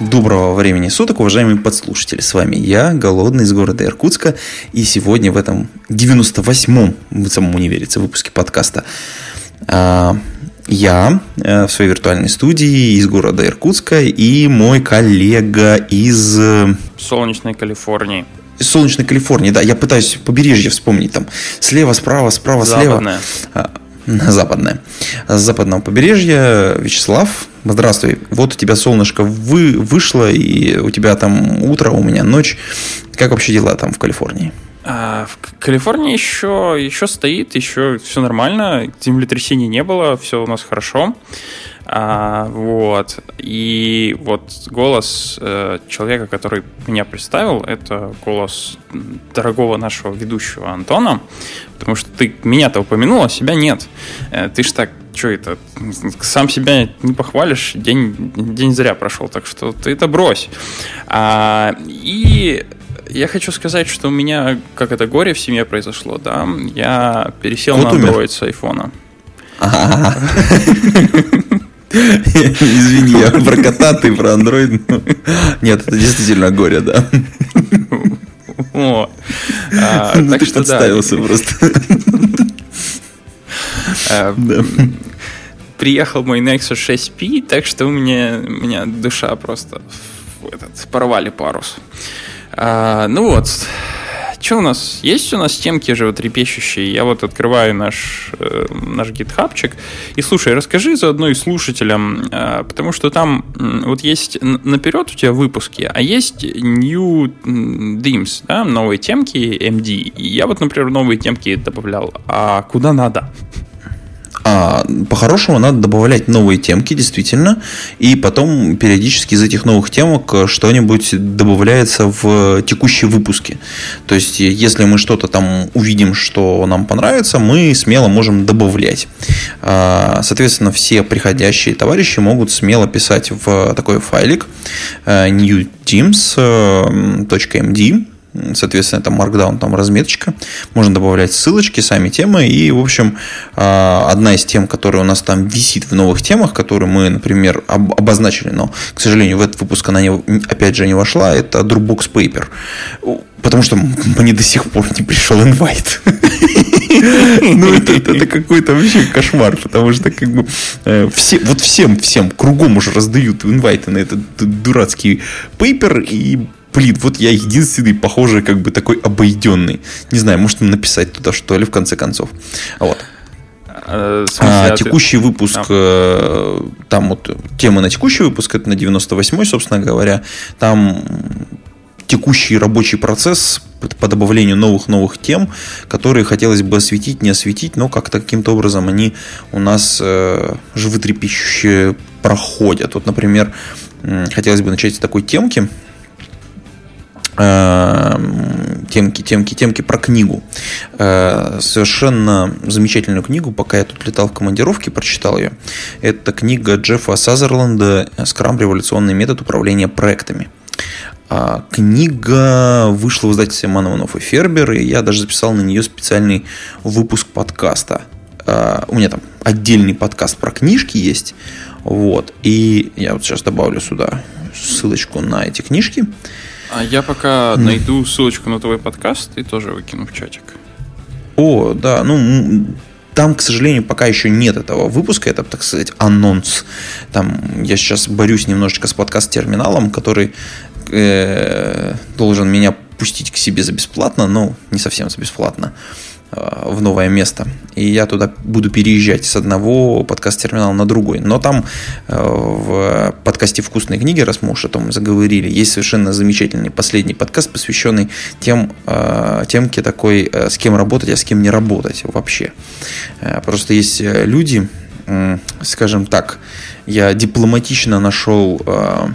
Доброго времени суток, уважаемые подслушатели. С вами я, Голодный из города Иркутска. И сегодня в этом 98-м, самому не верится, выпуске подкаста а, я э, в своей виртуальной студии из города Иркутска и мой коллега из... э, Солнечной Калифорнии. из солнечной Калифорнии, да, я пытаюсь побережье вспомнить там слева, справа, справа, Западная. слева. А, Западное. С западного побережья Вячеслав, здравствуй. Вот у тебя солнышко вы, вышло, и у тебя там утро, у меня ночь. Как вообще дела там в Калифорнии? А, в Калифорнии еще, еще стоит, еще все нормально, землетрясений не было, все у нас хорошо. А, вот. И вот голос э, человека, который меня представил, это голос дорогого нашего ведущего Антона, потому что ты меня-то упомянул, а себя нет. Э, ты ж так, что это, сам себя не похвалишь, день, день зря прошел, так что ты это брось. А, и я хочу сказать, что у меня, как это горе в семье произошло, да, я пересел Вот на умер. Android с айфона. Извини, я про кота, ты про. Ну, Нет, это действительно горе, да. О. А, Ну, так Ты что да, подставился просто. Э, Да. приехал мой Nexus 6P, так что у меня, у меня душа просто этот, порвали парус. А, ну вот, что у нас? Есть у нас темки животрепещущие? Я вот открываю наш, э, наш гитхабчик. И слушай, расскажи заодно и слушателям, э, потому что там м, вот есть наперед у тебя выпуски, а есть new themes, да, новые темки MD. И я вот, например, новые темки добавлял. А куда надо? А, по-хорошему надо добавлять новые темки, действительно, и потом периодически из этих новых темок э, что-нибудь добавляется в текущие выпуски. То есть, е- если мы что-то там увидим, что нам понравится, мы смело можем добавлять. А, Соответственно, все приходящие товарищи могут смело писать в такой файлик э, newteams.md Соответственно, это markdown, там разметочка. Можно добавлять ссылочки, сами темы. И, в общем, а, одна из тем, которая у нас там висит в новых темах, которые мы, например, об- обозначили, но, к сожалению, в этот выпуск она, не, опять же, не вошла, это Dropbox Paper. Потому что мне до сих пор не пришел инвайт. Ну, это, это- какой-то вообще кошмар, потому что как бы э, все, вот всем, всем кругом уже раздают инвайты на этот дурацкий пейпер, и Блин, вот я единственный, похоже, как бы такой обойденный. Не знаю, может написать туда что ли, в конце концов. Вот. А, а ты- текущий выпуск, Да. э, там вот тема на текущий выпуск, это на 98-й, собственно говоря. Там текущий рабочий процесс по добавлению новых-новых тем, которые хотелось бы осветить, не осветить, но как-то каким-то образом они у нас э, животрепещущие проходят. Вот, например, хотелось бы начать с такой темки, темки, темки, темки про книгу. Э, Совершенно замечательную книгу, пока я тут летал в командировке, прочитал ее. Это книга Джеффа Сазерленда «Скрам. Революционный метод управления проектами». А, Книга вышла в издательстве Манованов и Фербер, и я даже записал на нее специальный выпуск подкаста. А, У меня там отдельный подкаст про книжки есть. Вот. И я вот сейчас добавлю сюда ссылочку на эти книжки. А я пока найду ссылочку на твой подкаст и тоже выкину в чатик. О, да, ну там, к сожалению, пока еще нет этого выпуска, это, так сказать, анонс. Там я сейчас борюсь немножечко с подкаст-терминалом, который э, должен меня пустить к себе за бесплатно, но не совсем за бесплатно, э, в новое место. И я туда буду переезжать с одного подкаст-терминала на другой. Но там э, в подкасте «Вкусные книги», раз мы уж о том заговорили, есть совершенно замечательный последний подкаст, посвященный тем, э, темке такой, э, с кем работать, а с кем не работать вообще. Э, Просто есть э, люди, скажем так, я дипломатично нашел э,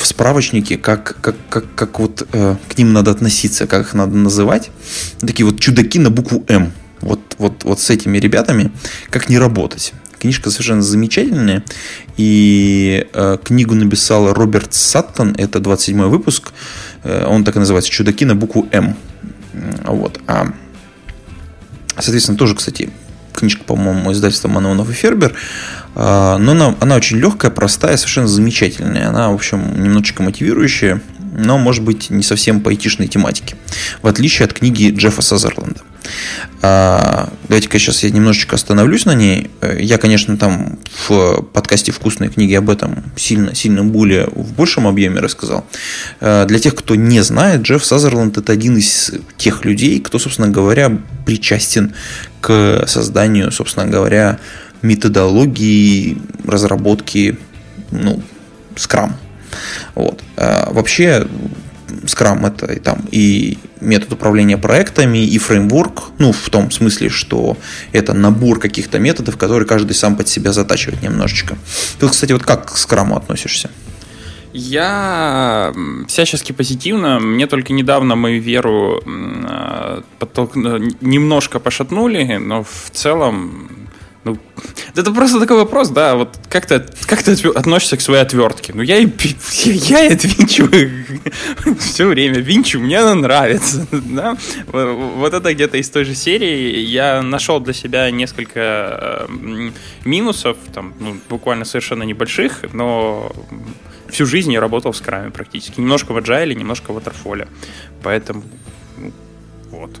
в справочнике, как, как, как, как вот э, к ним надо относиться, как их надо называть. Такие вот чудаки на букву М. Вот, вот, вот с этими ребятами, как не работать. Книжка совершенно замечательная. И э, книгу написал Роберт Саттон, это 27 выпуск. Э, он так и называется «Чудаки на букву М». Вот. А, соответственно, тоже, кстати, книжка, по-моему, издательства Манонов и Фербер. Но она, она очень легкая, простая, совершенно замечательная. Она, в общем, немножечко мотивирующая, но, может быть, не совсем по этичной тематике. В отличие от книги Джеффа Сазерленда. А, давайте-ка сейчас я немножечко остановлюсь на ней. Я, конечно, там в подкасте «Вкусные книги» об этом сильно, сильно более в большем объеме рассказал. А, для тех, кто не знает, Джефф Сазерленд – это один из тех людей, кто, собственно говоря, причастен к созданию, собственно говоря, методологии разработки ну, Scrum. Вот. А, вообще, Scrum это и, там, и метод управления проектами, и фреймворк, ну, в том смысле, что это набор каких-то методов, которые каждый сам под себя затачивает немножечко. Ты, кстати, вот как к Scrum относишься? Я всячески позитивно. Мне только недавно мою веру а, подтолк... немножко пошатнули, но в целом ну, это просто такой вопрос, да, вот как ты, как ты относишься к своей отвертке? Ну, я, я, я винчу все время, винчу, мне она нравится, да. Вот это где-то из той же серии. Я нашел для себя несколько минусов, там, ну, буквально совершенно небольших, но всю жизнь я работал в скраме практически. Немножко в agile, немножко в waterfall. Поэтому, ну, вот.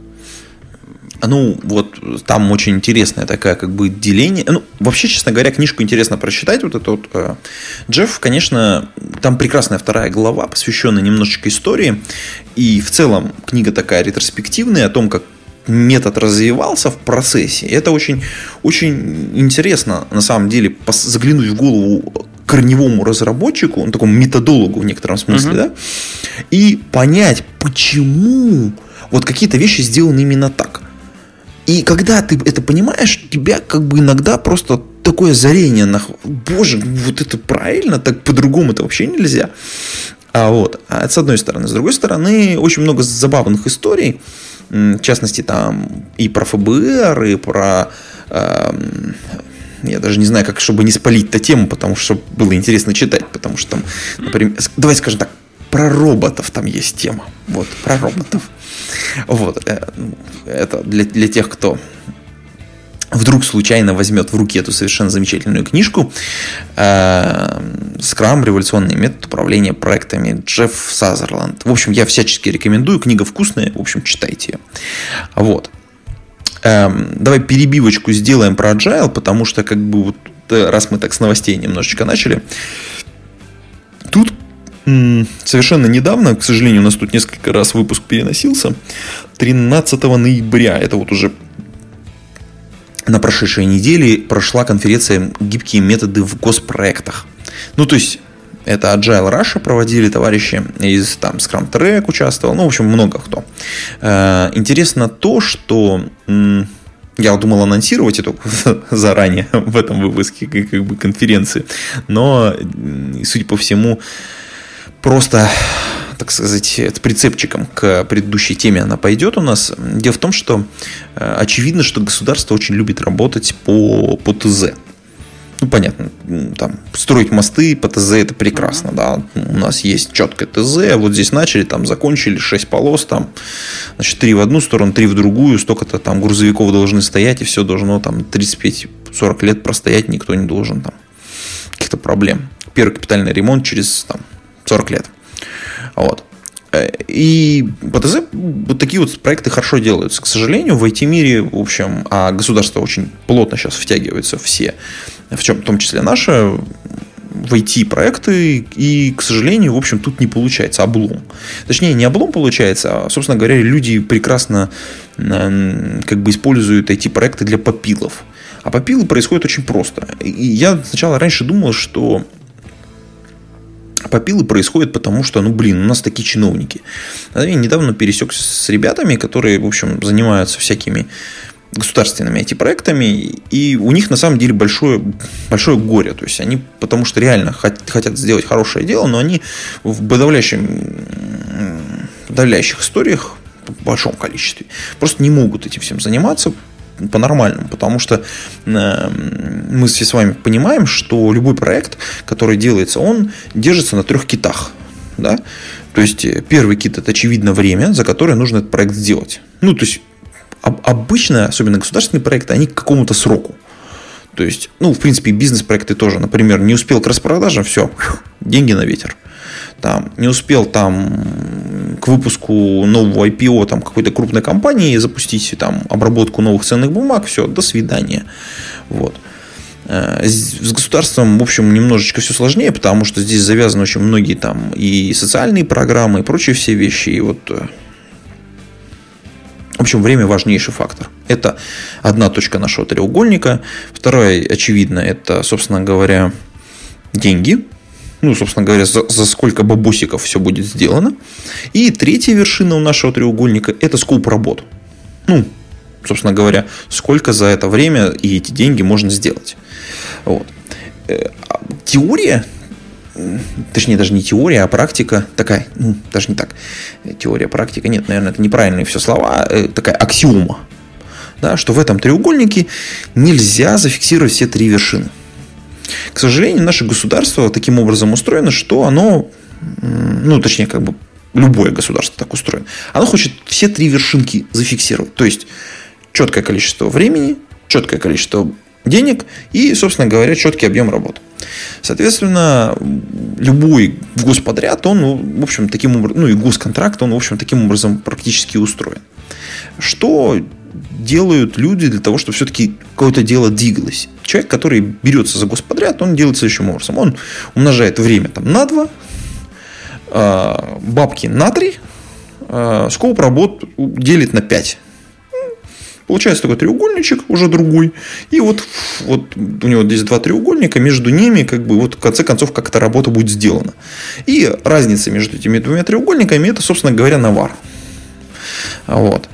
Ну, вот там очень интересная такая как бы деление. Ну, вообще, честно говоря, книжку интересно прочитать. Вот это вот э, Джефф, конечно, там прекрасная вторая глава, посвященная немножечко истории. И в целом книга такая ретроспективная о том, как метод развивался в процессе. Это очень, очень интересно, на самом деле, заглянуть в голову корневому разработчику, он такому методологу в некотором смысле, uh-huh. да, и понять, почему вот какие-то вещи сделаны именно так. И когда ты это понимаешь, тебя как бы иногда просто такое озарение, на... боже, вот это правильно, так по-другому это вообще нельзя. А вот, а это с одной стороны. С другой стороны, очень много забавных историй, в частности, там и про ФБР, и про... Э, я даже не знаю, как, чтобы не спалить эту тему, потому что было интересно читать, потому что там, например, давайте скажем так, про роботов там есть тема. Вот, про роботов. Вот. Э, это для, для тех, кто вдруг случайно возьмет в руки эту совершенно замечательную книжку «Скрам. Революционный метод управления проектами» Джефф Сазерланд. В общем, я всячески рекомендую. Книга вкусная. В общем, читайте ее. Вот. Эм, давай перебивочку сделаем про Agile, потому что как бы вот э, раз мы так с новостей немножечко начали, совершенно недавно, к сожалению, у нас тут несколько раз выпуск переносился, 13 ноября, это вот уже на прошедшей неделе прошла конференция «Гибкие методы в госпроектах». Ну, то есть, это Agile Russia проводили товарищи из там Scrum Track участвовал, ну, в общем, много кто. Э, интересно то, что я думал анонсировать это заранее в этом выпуске как бы конференции, но, судя по всему, просто, так сказать, прицепчиком к предыдущей теме она пойдет у нас. Дело в том, что э, очевидно, что государство очень любит работать по, по ТЗ. Ну, понятно, там, строить мосты по ТЗ это прекрасно, да. У нас есть четкое ТЗ, вот здесь начали, там, закончили, 6 полос, там, значит, 3 в одну сторону, 3 в другую, столько-то там грузовиков должны стоять, и все должно там 35-40 лет простоять, никто не должен там каких-то проблем. Первый капитальный ремонт через там, 40 лет. Вот. И ПТЗ вот такие вот проекты хорошо делаются. К сожалению, в IT-мире, в общем, а государство очень плотно сейчас втягивается все, в, чем, в том числе наше, в IT-проекты, и, к сожалению, в общем, тут не получается облом. Точнее, не облом получается, а, собственно говоря, люди прекрасно как бы используют IT-проекты для попилов. А попилы происходят очень просто. И я сначала раньше думал, что Попилы происходят потому, что, ну, блин, у нас такие чиновники. Я недавно пересекся с ребятами, которые, в общем, занимаются всякими государственными IT-проектами, и у них на самом деле большое, большое горе. То есть они, потому что реально хотят сделать хорошее дело, но они в подавляющем, подавляющих историях, в большом количестве, просто не могут этим всем заниматься, по-нормальному, потому что мы все с вами понимаем, что любой проект, который делается, он держится на трех китах. Да? То есть э, первый кит это очевидно время, за которое нужно этот проект сделать. Ну, то есть обычно, особенно государственные проекты, они к какому-то сроку. То есть, ну, в принципе, бизнес-проекты тоже. Например, не успел к распродажам, все, деньги на ветер. Там, не успел там к выпуску нового IPO там, какой-то крупной компании запустить там, обработку новых ценных бумаг, все, до свидания. Вот. Э, с государством, в общем, немножечко все сложнее, потому что здесь завязаны очень многие там и социальные программы, и прочие все вещи. И вот э, в общем, время важнейший фактор. Это одна точка нашего треугольника. Вторая, очевидно, это, собственно говоря, деньги. Ну, собственно говоря, за, за сколько бабусиков все будет сделано. И третья вершина у нашего треугольника – это скоп работ. Ну, собственно говоря, сколько за это время и эти деньги можно сделать. Вот. Э, а теория точнее даже не теория, а практика такая, ну, даже не так, теория, практика, нет, наверное, это неправильные все слова, э, такая аксиома, да, что в этом треугольнике нельзя зафиксировать все три вершины. К сожалению, наше государство таким образом устроено, что оно, ну, точнее, как бы любое государство так устроено, оно хочет все три вершинки зафиксировать. То есть, четкое количество времени, четкое количество денег и, собственно говоря, четкий объем работы. Соответственно, любой господряд, он, ну, в общем, таким образом, ну и госконтракт, он, в общем, таким образом практически устроен. Что делают люди для того, чтобы все-таки какое-то дело двигалось? Человек, который берется за господряд, он делает следующим образом. Он умножает время там, на 2, а, бабки на 3, а, скоп работ делит на 5. Получается такой треугольничек, уже другой. И вот, вот у него здесь два треугольника, между ними, как бы, вот в конце концов, как эта работа будет сделана. И разница между этими двумя треугольниками, это, собственно говоря, навар. Вот.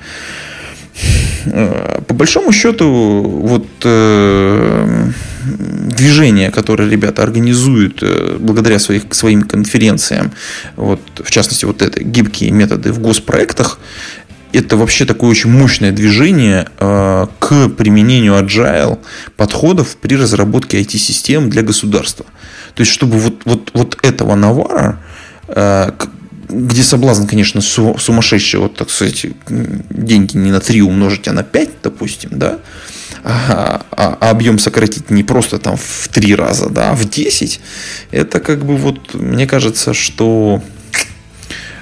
По большому счету, вот э, движение, которое ребята организуют э, благодаря своих, своим конференциям, вот, в частности, вот это гибкие методы в госпроектах, это вообще такое очень мощное движение э, к применению agile подходов при разработке IT-систем для государства. То есть, чтобы вот, вот, вот этого навара, э, где соблазн, конечно, сумасшедший, вот, так сказать, деньги не на 3 умножить, а на 5, допустим, да, а, а, объем сократить не просто там в 3 раза, да, а в 10, это как бы вот, мне кажется, что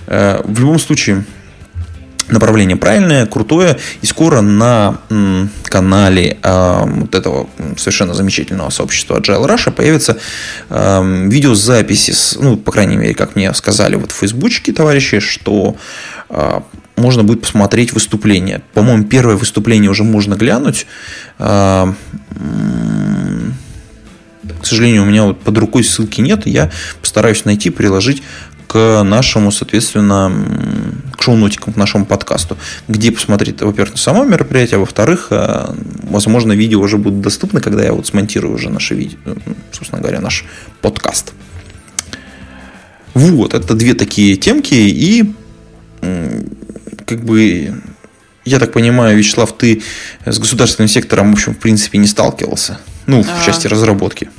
э, в любом случае направление правильное, крутое, и скоро на м, канале э, вот этого совершенно замечательного сообщества Agile Russia появится э, видеозаписи, с, ну, по крайней мере, как мне сказали вот в фейсбучке товарищи, что э, можно будет посмотреть выступление. По-моему, первое выступление уже можно глянуть. Э, к сожалению, у меня вот под рукой ссылки нет. Я постараюсь найти, приложить к нашему, соответственно, к шоу-нотикам, к нашему подкасту, где посмотреть, во-первых, само мероприятие, а во-вторых, э, возможно, видео уже будут доступны, когда я вот смонтирую уже наше видео, собственно говоря, наш подкаст. Вот, это две такие темки, и как бы я так понимаю, Вячеслав, ты с государственным сектором, в общем, в принципе, не сталкивался. Ну, в а... части разработки.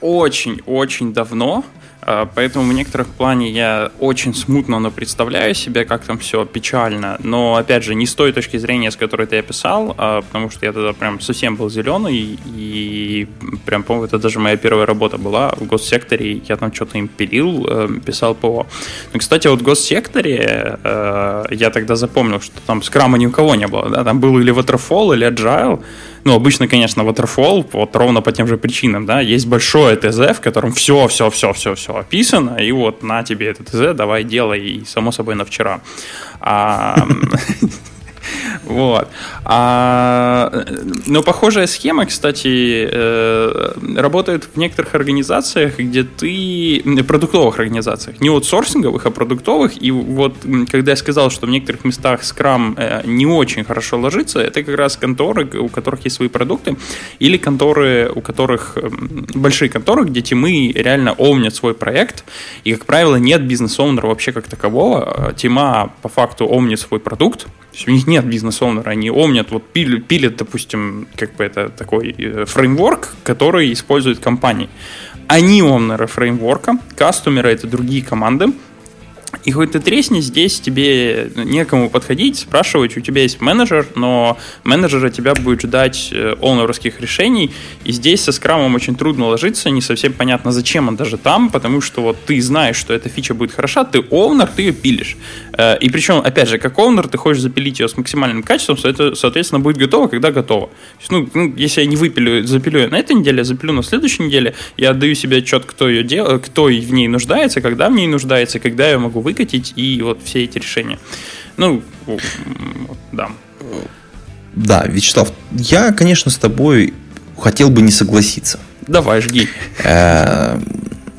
Очень-очень давно. А, поэтому в некоторых плане я очень смутно но представляю себе, как там все печально. Но, опять же, не с той точки зрения, с которой ты описал, а потому что я тогда прям совсем был зеленый. И прям, по-моему, это даже моя первая работа была в госсекторе. Я там что-то им пилил, э, писал ПО. Ну, кстати, вот в госсекторе э, я тогда запомнил, что там скрама ни у кого не было. Да? Там был или Waterfall, или Agile. Ну, обычно, конечно, Waterfall, вот ровно по тем же причинам, да, есть большое ТЗ, в котором все, все, все, все, все описано, и вот на тебе это ТЗ, давай делай, и само собой на вчера. Вот. А, но похожая схема, кстати, э, работает в некоторых организациях, где ты... продуктовых организациях. Не вот сорсинговых, а продуктовых. И вот когда я сказал, что в некоторых местах скрам э, не очень хорошо ложится, это как раз конторы, у которых есть свои продукты, или конторы, у которых большие конторы, где тимы реально омнят свой проект, и, как правило, нет бизнес-оунера вообще как такового. Тима по факту омнит свой продукт, то есть у них нет бизнес-оунера, они омнят, вот пилят, пилят, допустим, как бы это такой э, фреймворк, который используют компании. Они омнеры фреймворка, кастомеры это другие команды, и хоть ты тресни, здесь тебе некому подходить, спрашивать, у тебя есть менеджер, но менеджера тебя будет ждать э, оунерских решений, и здесь со скрамом очень трудно ложиться, не совсем понятно, зачем он даже там, потому что вот ты знаешь, что эта фича будет хороша, ты оунер, ты ее пилишь. Э, и причем, опять же, как оунер, ты хочешь запилить ее с максимальным качеством, то это, соответственно, будет готово, когда готово. есть, ну, ну, если я не выпилю, запилю ее на этой неделе, я запилю на следующей неделе, я отдаю себе отчет, кто ее делает, кто в ней нуждается, когда в ней нуждается, когда я могу выкатить, и вот все эти решения. Ну, да. Да, Вячеслав, я, конечно, с тобой хотел бы не согласиться. Давай, жги. Э,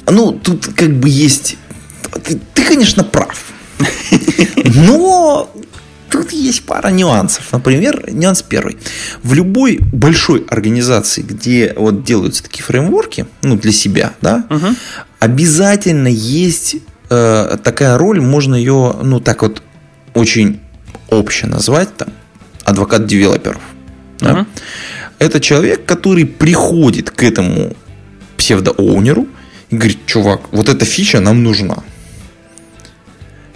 ну, тут как бы есть... Ты, ты конечно, прав. Но тут есть пара нюансов. Например, нюанс первый. В любой большой организации, где вот делаются такие фреймворки, ну, для себя, да, угу. обязательно есть э, такая роль, можно ее, ну, так вот, очень обще назвать, там, адвокат девелоперов. Да? Это человек, который приходит к этому псевдооунеру и говорит, чувак, вот эта фича нам нужна.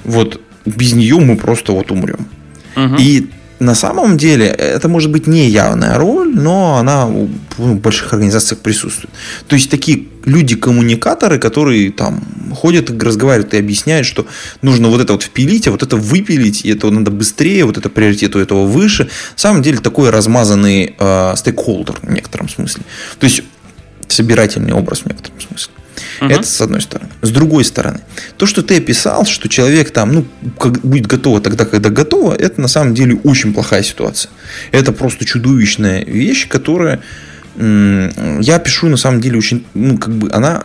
Вот без нее мы просто вот умрем. Uh-huh. И на самом деле это может быть не явная роль, но она в больших организациях присутствует. То есть такие люди-коммуникаторы, которые там ходят и разговаривают и объясняют, что нужно вот это вот впилить, а вот это выпилить, и это надо быстрее, вот это приоритет у этого выше. На самом деле такой размазанный э, стейкхолдер в некотором смысле. То есть собирательный образ в некотором смысле. Угу. Это с одной стороны. С другой стороны, то, что ты описал, что человек там, ну, как, будет готово тогда, когда готово, это на самом деле очень плохая ситуация. Это просто чудовищная вещь, которая я пишу на самом деле очень, ну, как бы она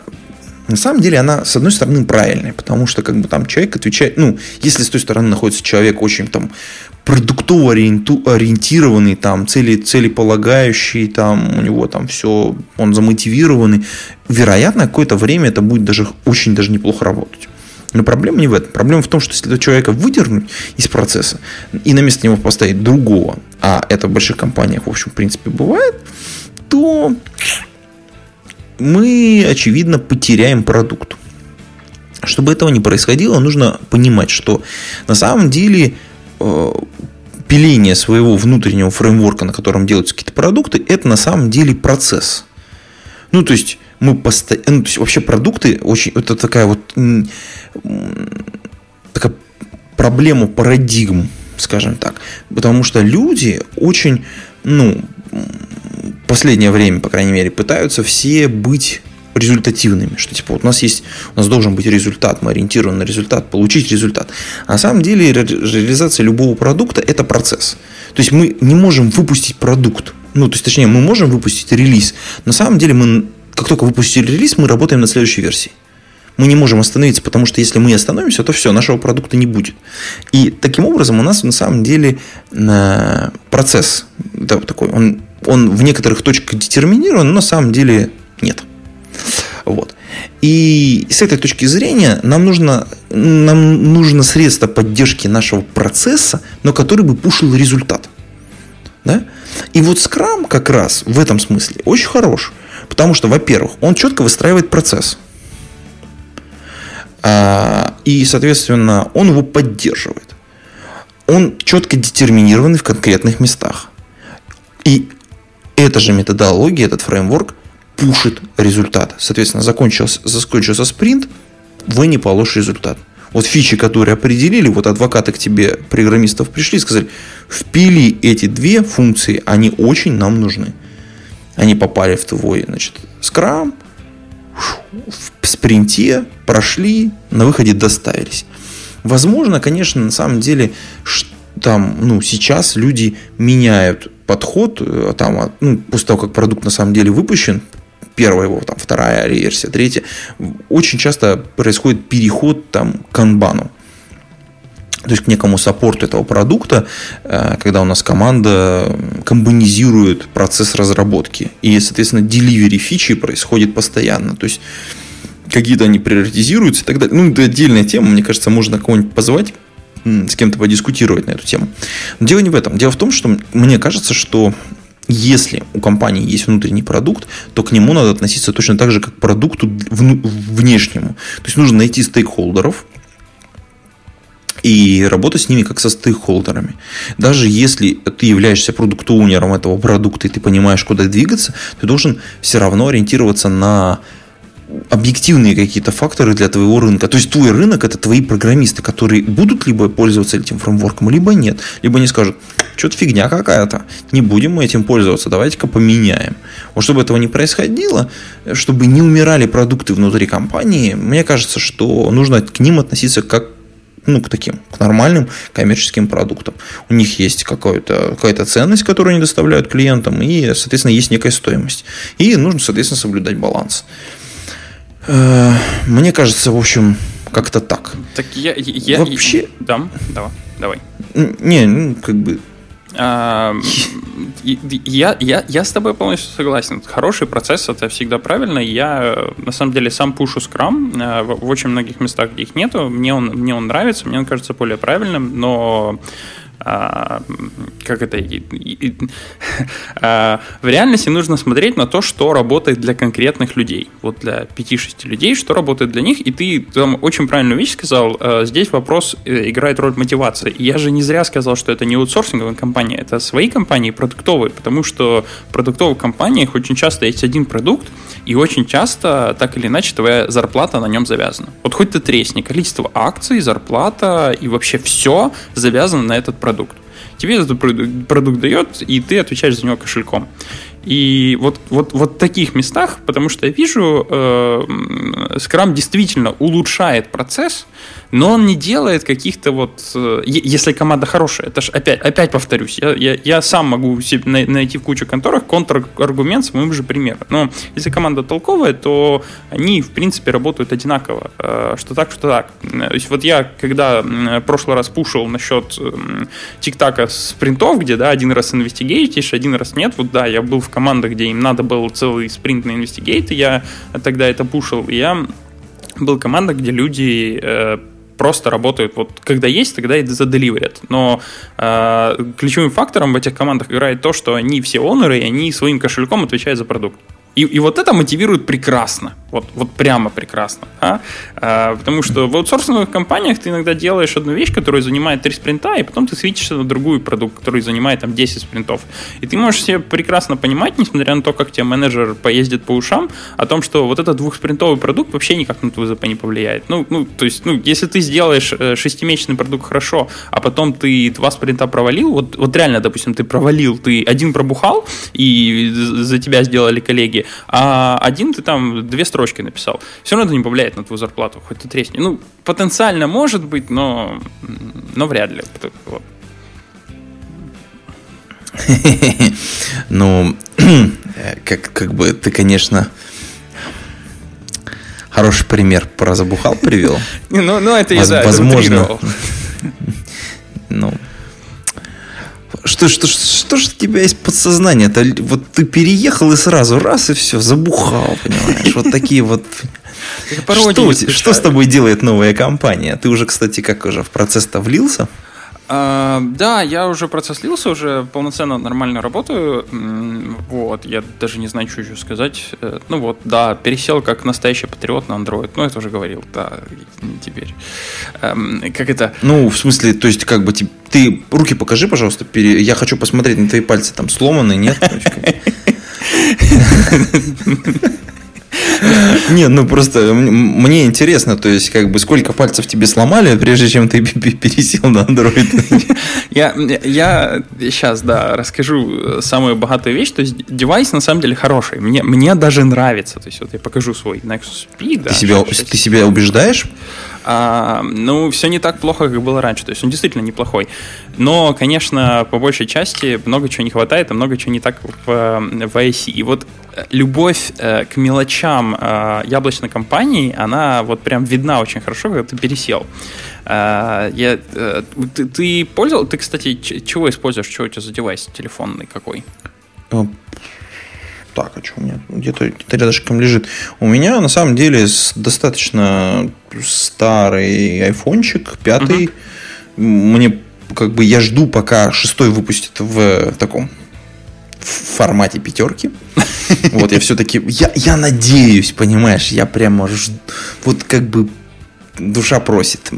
на самом деле она, с одной стороны, правильная, потому что как бы там человек отвечает, ну, если с той стороны находится человек очень там продуктово ориентированный, там, цели, целеполагающий, там, у него там все, он замотивированный, вероятно, какое-то время это будет даже очень даже неплохо работать. Но проблема не в этом. Проблема в том, что если этого человека выдернуть из процесса и на место него поставить другого, а это в больших компаниях, в общем, в принципе, бывает, то мы, очевидно, потеряем продукт. Чтобы этого не происходило, нужно понимать, что на самом деле пиление своего внутреннего фреймворка, на котором делаются какие-то продукты, это на самом деле процесс. Ну, то есть, мы постоянно, ну, то есть, вообще продукты очень, это такая вот такая проблема парадигм, скажем так. Потому что люди очень, ну, последнее время, по крайней мере, пытаются все быть результативными, что типа вот у нас есть, у нас должен быть результат, мы ориентированы на результат, получить результат. А на самом деле ре- реализация любого продукта это процесс. То есть мы не можем выпустить продукт, ну то есть точнее мы можем выпустить релиз, на самом деле мы как только выпустили релиз, мы работаем над следующей версией. Мы не можем остановиться, потому что если мы остановимся, то все, нашего продукта не будет. И таким образом у нас на самом деле процесс да, такой, он он в некоторых точках детерминирован, но на самом деле нет. Вот. И с этой точки зрения нам нужно, нам нужно средство поддержки нашего процесса, но который бы пушил результат. Да? И вот Scrum как раз в этом смысле очень хорош. Потому что, во-первых, он четко выстраивает процесс. А, и, соответственно, он его поддерживает. Он четко детерминированный в конкретных местах. И эта же методология, этот фреймворк пушит результат. Соответственно, закончился, закончился спринт, вы не получите результат. Вот фичи, которые определили, вот адвокаты к тебе, программистов пришли и сказали, впили эти две функции, они очень нам нужны. Они попали в твой, значит, скрам, в спринте прошли, на выходе доставились. Возможно, конечно, на самом деле, там, ну, сейчас люди меняют подход, э, там, ну, после того, как продукт на самом деле выпущен, первая его, там, вторая версия, третья, очень часто происходит переход там, к канбану. То есть к некому саппорту этого продукта, э, когда у нас команда комбинизирует процесс разработки. И, соответственно, delivery фичи происходит постоянно. То есть какие-то они приоритизируются и так далее. Ну, это отдельная тема, мне кажется, можно кого-нибудь позвать с кем-то подискутировать на эту тему. Но дело не в этом. Дело в том, что мне кажется, что если у компании есть внутренний продукт, то к нему надо относиться точно так же, как к продукту внешнему. То есть нужно найти стейкхолдеров, и работать с ними как со стейкхолдерами. Даже если ты являешься продукт-оунером этого продукта, и ты понимаешь, куда двигаться, ты должен все равно ориентироваться на объективные какие-то факторы для твоего рынка. То есть твой рынок это твои программисты, которые будут либо пользоваться этим фреймворком, либо нет. Либо они скажут, что-то фигня какая-то, не будем мы этим пользоваться, давайте-ка поменяем. Вот чтобы этого не происходило, чтобы не умирали продукты внутри компании, мне кажется, что нужно к ним относиться как ну, к таким, к нормальным коммерческим продуктам. У них есть какая-то какая ценность, которую они доставляют клиентам, и, соответственно, есть некая стоимость. И нужно, соответственно, соблюдать баланс. Э, мне кажется, в общем, как-то так. Так я... я Вообще... Да, давай, давай. Не, ну, как бы... А, я, я, я с тобой полностью согласен. Хороший процесс это всегда правильно. Я на самом деле сам пушу скрам э, в, в очень многих местах, где их нету. Мне он, мне он нравится, мне он кажется более правильным, но а, как это, а, в реальности нужно смотреть на то, что работает для конкретных людей. Вот для 5-6 людей, что работает для них. И ты там очень правильную вещь сказал. А, здесь вопрос э, играет роль мотивации. И я же не зря сказал, что это не аутсорсинговая компания, это свои компании продуктовые, потому что в продуктовых компаниях очень часто есть один продукт, и очень часто, так или иначе, твоя зарплата на нем завязана. Вот хоть ты тресни, количество акций, зарплата и вообще все завязано на этот продукт. Тебе этот продукт, продукт дает, и ты отвечаешь за него кошельком. И вот, вот, вот в таких местах, потому что я вижу, э, Scrum действительно улучшает процесс, но он не делает каких-то вот... Э, если команда хорошая, это же опять, опять повторюсь, я, я, я сам могу себе найти в кучу конторах контраргумент с моим же примером. Но если команда толковая, то они, в принципе, работают одинаково. Э, что так, что так. То есть вот я, когда в прошлый раз пушил насчет тик-така спринтов, где, да, один раз инвестигейтишь, один раз нет, вот да, я был в командах, где им надо был целый спринт на инвестигейт, я тогда это пушил, я был команда, где люди э, просто работают, вот когда есть, тогда и заделиверят. Но э, ключевым фактором в этих командах играет то, что они все оноры, и они своим кошельком отвечают за продукт. И, и вот это мотивирует прекрасно. Вот, вот прямо прекрасно. Да? А, потому что в аутсорсинговых компаниях ты иногда делаешь одну вещь, которая занимает 3 спринта, и потом ты свитишься на другую продукт, который занимает там 10 спринтов. И ты можешь себе прекрасно понимать, несмотря на то, как тебе менеджер поездит по ушам, о том, что вот этот двухспринтовый продукт вообще никак на твой ЗП не повлияет. Ну, ну, то есть, ну, если ты сделаешь э, шестимесячный продукт хорошо, а потом ты два спринта провалил, вот, вот реально, допустим, ты провалил, ты один пробухал, и за тебя сделали коллеги, а один ты там две строчки написал. Все равно это не повлияет на твою зарплату, хоть ты тресни. Ну, потенциально может быть, но, но вряд ли. Вот. Ну, как, как бы ты, конечно, хороший пример про забухал привел. Ну, ну это я, да, Возможно. Ну, что, что, что, что же у тебя есть подсознание? Это вот ты переехал и сразу раз и все, забухал, понимаешь? Вот такие вот что, что с тобой делает новая компания? Ты уже, кстати, как уже в процесс-то влился? А, да, я уже процесслился, уже полноценно нормально работаю. Вот, я даже не знаю, что еще сказать. Э, ну вот, да, пересел как настоящий патриот на Android. Ну, это уже говорил, да, теперь. Эм, как это? Ну, в смысле, то есть, как бы, ты руки покажи, пожалуйста, я хочу посмотреть на твои пальцы, там сломаны, нет? Не, ну просто мне интересно, то есть, как бы, сколько пальцев тебе сломали, прежде чем ты пересел на Android? Я, я сейчас, да, расскажу самую богатую вещь. То есть, девайс на самом деле хороший. Мне, мне даже нравится. То есть, вот я покажу свой Nexus P. Да, ты, себя, ты себя убеждаешь? А, ну, все не так плохо, как было раньше. То есть он действительно неплохой. Но, конечно, по большей части много чего не хватает, и много чего не так в, в iOS. И вот э, любовь э, к мелочам э, яблочной компании, она вот прям видна очень хорошо, когда ты пересел. Э, я, э, ты, ты пользовал, ты, кстати, чего используешь, что у тебя за девайс телефонный какой? Э, так, а что у меня? Где-то где рядышком лежит. У меня на самом деле достаточно старый айфончик, пятый. Угу. Мне как бы я жду, пока шестой выпустит в таком в формате пятерки. Вот, я все-таки, я, я надеюсь, понимаешь, я прямо жду, вот как бы душа просит.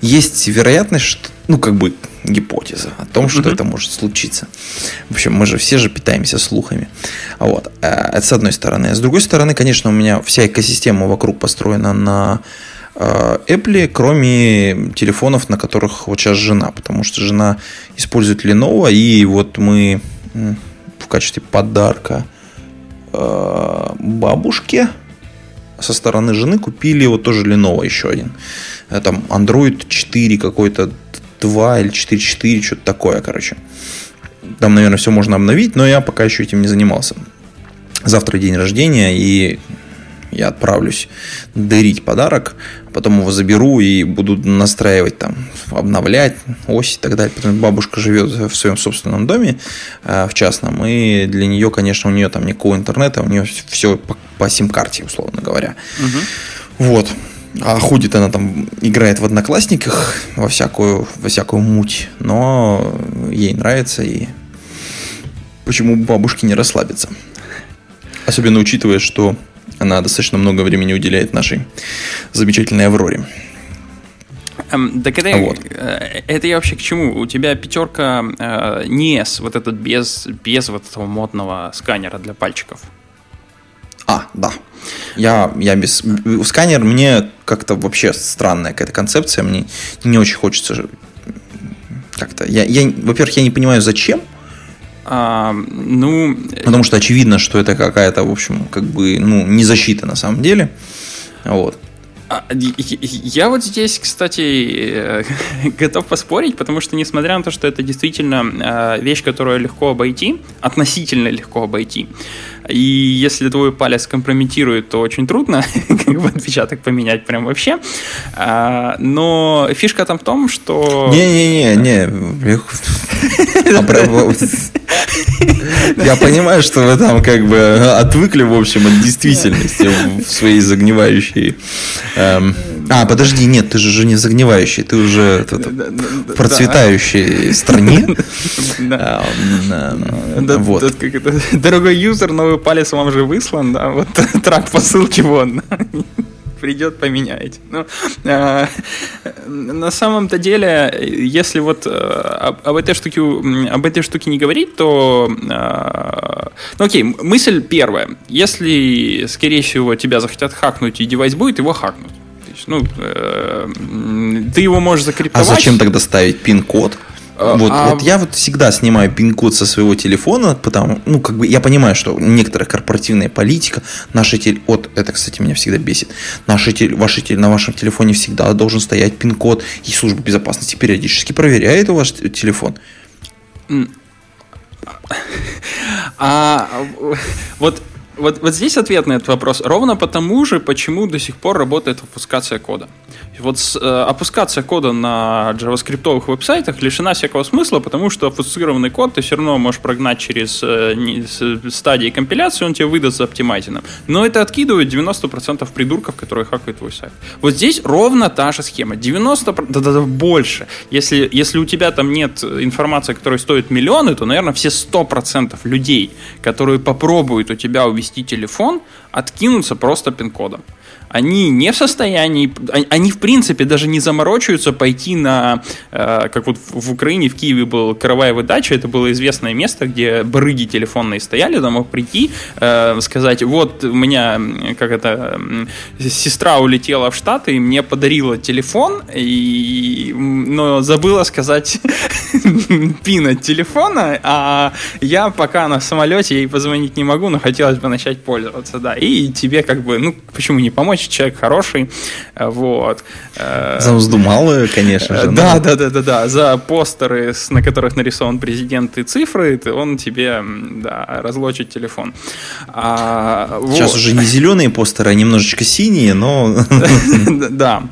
Есть вероятность, что, ну, как бы гипотеза о том, что mm-hmm. это может случиться. В общем, мы же все же питаемся слухами. Вот. Э, это с одной стороны. А с другой стороны, конечно, у меня вся экосистема вокруг построена на э, Apple, кроме телефонов, на которых вот сейчас жена, потому что жена использует Lenovo, и вот мы качестве подарка э, бабушке со стороны жены купили вот тоже Lenovo еще один. Там Android 4 какой-то 2 или 4.4, что-то такое, короче. Там, наверное, все можно обновить, но я пока еще этим не занимался. Завтра день рождения, и я отправлюсь дарить подарок, потом его заберу и буду настраивать там, обновлять ось и так далее. Потому что бабушка живет в своем собственном доме, э, в частном, и для нее, конечно, у нее там никакого интернета, у нее все по, по сим-карте, условно говоря. Угу. Вот. А ходит она там, играет в одноклассниках во всякую, во всякую муть, но ей нравится и почему бабушке не расслабиться. Особенно учитывая, что она достаточно много времени уделяет нашей замечательной Авроре. Um, так это, вот. Э, это я вообще к чему? У тебя пятерка э, NES, вот этот без, без вот этого модного сканера для пальчиков. А, да. Я, я без... Сканер мне как-то вообще странная какая-то концепция. Мне не очень хочется как-то... Я, я, во-первых, я не понимаю, зачем. А, ну... Потому что очевидно, что это какая-то, в общем, как бы, ну, не защита на самом деле. Вот. А, я вот здесь, кстати, готов поспорить, потому что, несмотря на то, что это действительно а, вещь, которую легко обойти, относительно легко обойти, и если твой палец компрометирует, то очень трудно как бы отпечаток поменять прям вообще. А, но фишка там в том, что... Не-не-не, не. Я понимаю, что вы там как бы отвыкли, в общем, от действительности в своей загнивающей... Эм... А, подожди, нет, ты же уже не загнивающий, ты уже в процветающей стране. Вот. Дорогой юзер, новый палец вам же выслан, да, вот трак по ссылке вон придет, поменяете. Ну, э, на самом-то деле, если вот э, об, об этой штуке об этой штуке не говорить, то э, ну окей, мысль первая. Если, скорее всего, тебя захотят хакнуть и девайс будет, его хакнуть. ну, э, ты его можешь закриптовать. А зачем тогда ставить пин-код? А, вот, а... вот я вот всегда снимаю пин-код со своего телефона, потому, ну, как бы я понимаю, что некоторая корпоративная политика, наши теле, вот это, кстати, меня всегда бесит, наши теле, ваши теле, на вашем телефоне всегда должен стоять пин-код, и служба безопасности периодически проверяет ваш телефон. А вот вот, вот здесь ответ на этот вопрос. Ровно потому же, почему до сих пор работает опускация кода. Вот э, опускаться кода на джаваскриптовых веб-сайтах лишена всякого смысла, потому что опускированный код ты все равно можешь прогнать через э, стадии компиляции, он тебе выдаст за оптимайзином. Но это откидывает 90% придурков, которые хакают твой сайт. Вот здесь ровно та же схема. 90%, да-да-да, больше. Если, если у тебя там нет информации, которая стоит миллионы, то, наверное, все 100% людей, которые попробуют у тебя увести телефон, откинутся просто пин-кодом они не в состоянии, они в принципе даже не заморочиваются пойти на, э, как вот в Украине, в Киеве был караваева выдача, это было известное место, где барыги телефонные стояли, там мог прийти, э, сказать, вот у меня, как это, сестра улетела в Штаты и мне подарила телефон, и, но забыла сказать пин от телефона, а я пока на самолете ей позвонить не могу, но хотелось бы начать пользоваться, да, и тебе как бы, ну, почему не помочь, значит человек хороший. Вот. За мзду малую, конечно же. Да, да, да, да, да. За постеры, на которых нарисован президент и цифры, он тебе да, разлочит телефон. А, Сейчас вот. уже не зеленые постеры, а немножечко синие, но... Да.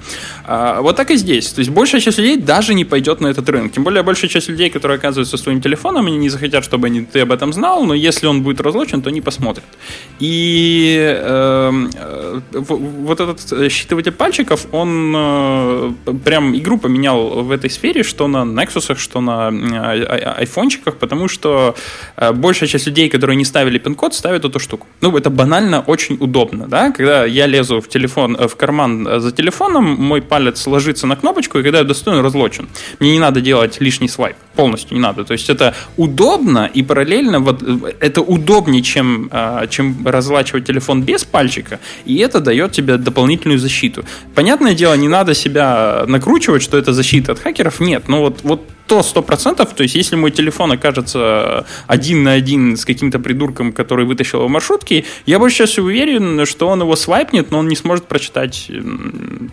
А, вот так и здесь. То есть большая часть людей даже не пойдет на этот рынок. Тем более большая часть людей, которые оказываются своим телефоном, они не захотят, чтобы они, ты об этом знал, но если он будет разлочен, то они посмотрят. И эм, э, вот этот считыватель пальчиков, он э, прям игру поменял в этой сфере, что на Nexus, что на э, айфончиках, потому что э, большая часть людей, которые не ставили пин-код, ставят эту штуку. Ну, это банально очень удобно, да, когда я лезу в телефон, э, в карман за телефоном, мой палец палец ложится на кнопочку, и когда я достаю, он разлочен. Мне не надо делать лишний свайп, полностью не надо. То есть это удобно, и параллельно вот, это удобнее, чем, а, чем разлачивать телефон без пальчика, и это дает тебе дополнительную защиту. Понятное дело, не надо себя накручивать, что это защита от хакеров, нет, но вот, вот то сто процентов, то есть если мой телефон окажется один на один с каким-то придурком, который вытащил его в маршрутке, я больше сейчас уверен, что он его свайпнет, но он не сможет прочитать,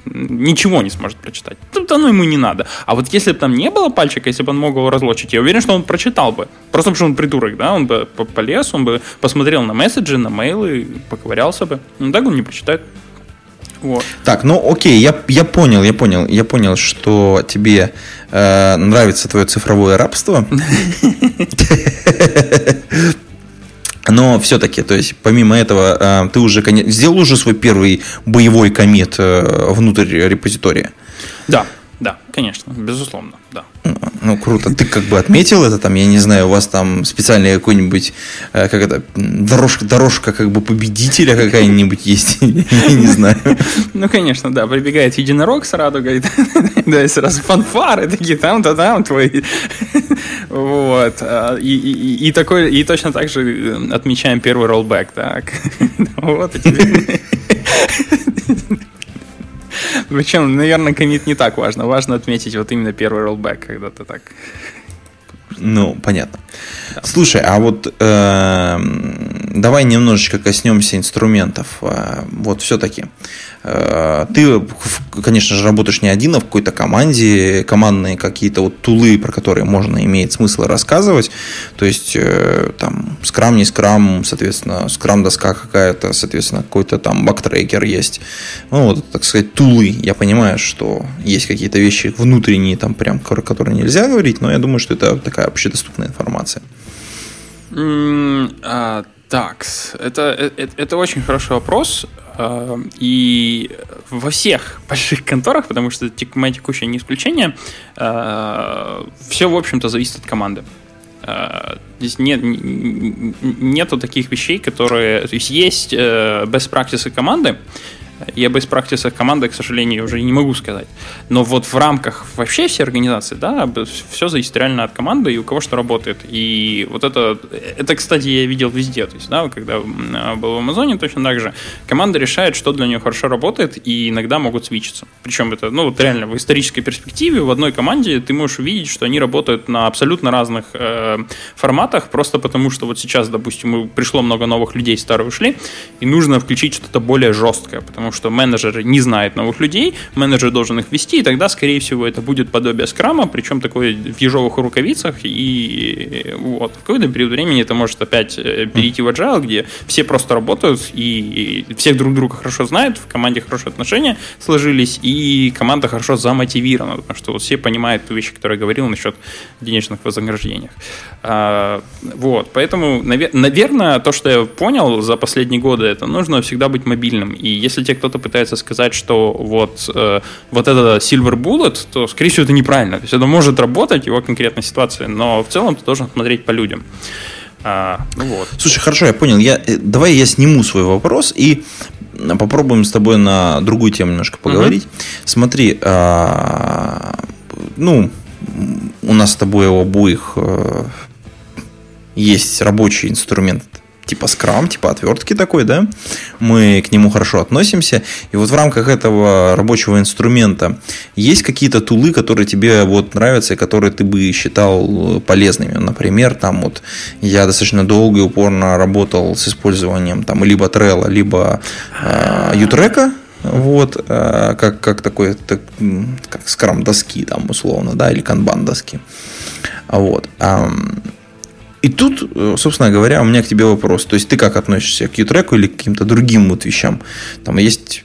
ничего не сможет прочитать. Тут оно ему не надо. А вот если бы там не было пальчика, если бы он мог его разлочить, я уверен, что он прочитал бы. Просто потому что он придурок, да, он бы полез, он бы посмотрел на месседжи, на мейлы, поковырялся бы. Ну так он не прочитает. Вот. Так, ну окей, я, я понял, я понял, я понял, что тебе э, нравится твое цифровое рабство. Но все-таки, то есть, помимо этого, э, ты уже сделал уже свой первый боевой комит э, внутрь репозитория? Да, да, конечно, безусловно, да. Ну, круто. Ты как бы отметил это, там, я не знаю, у вас там специальная какой-нибудь, э, как это, дорожка, дорожка как бы победителя какая-нибудь есть, я не знаю. Ну, конечно, да, прибегает единорог с радугой, да, и сразу фанфары такие, там-то там твои. Вот. А, и, такой, и точно так же э, отмечаем первый роллбэк, так. Вот. Причем, наверное, комит не так важно. Важно отметить вот именно первый роллбэк, когда ты так... Ну, понятно. Да. Слушай, а вот э, давай немножечко коснемся инструментов. Э, вот все-таки. Э, ты, конечно же, работаешь не один, а в какой-то команде, командные какие-то вот тулы, про которые можно иметь смысл рассказывать. То есть, э, там, скрам, не скрам, соответственно, скрам-доска какая-то, соответственно, какой-то там бактрекер есть. Ну, вот, так сказать, тулы. Я понимаю, что есть какие-то вещи внутренние, там, прям, которые нельзя говорить, но я думаю, что это такая общедоступная информация. Uh, так, это, это, это очень хороший вопрос. Эм, и во всех больших конторах, потому что моя текущая не исключение, э, все, в общем-то, зависит от команды. Э, здесь нет, нету таких вещей, которые... То есть есть э, best practices команды, я бы из практисы команды, к сожалению, уже не могу сказать. Но вот в рамках вообще всей организации, да, все зависит реально от команды и у кого что работает. И вот это, это, кстати, я видел везде. То есть, да, когда был в Амазоне, точно так же. Команда решает, что для нее хорошо работает, и иногда могут свичиться. Причем это, ну, вот реально в исторической перспективе в одной команде ты можешь увидеть, что они работают на абсолютно разных э, форматах, просто потому что вот сейчас, допустим, пришло много новых людей, старые ушли, и нужно включить что-то более жесткое, потому потому что менеджер не знает новых людей, менеджер должен их вести, и тогда, скорее всего, это будет подобие скрама, причем такой в ежовых рукавицах, и вот в какой-то период времени это может опять э, перейти в agile, где все просто работают, и всех друг друга хорошо знают, в команде хорошие отношения сложились, и команда хорошо замотивирована, потому что вот все понимают ту вещь, которую я говорил насчет денежных вознаграждениях. А, вот, поэтому, наверное, то, что я понял за последние годы, это нужно всегда быть мобильным, и если тебе кто-то пытается сказать, что вот, э, вот это Silver Bullet, то, скорее всего, это неправильно. То есть это может работать в его конкретной ситуации, но в целом ты должен смотреть по людям. А, ну вот. Слушай, хорошо, я понял. Я, э, давай я сниму свой вопрос и попробуем с тобой на другую тему немножко поговорить. Угу. Смотри, а, ну, у нас с тобой у обоих э, есть рабочий инструмент типа скрам, типа отвертки такой, да, мы к нему хорошо относимся. И вот в рамках этого рабочего инструмента есть какие-то тулы, которые тебе вот нравятся и которые ты бы считал полезными. Например, там вот я достаточно долго и упорно работал с использованием там либо Trello, либо э, Utreka, вот, э, как, как такой, так, как скрам доски там условно, да, или канбан доски. Вот. И тут, э, собственно говоря, у меня к тебе вопрос. То есть ты как относишься к ютреку или к каким-то другим вот вещам? Там есть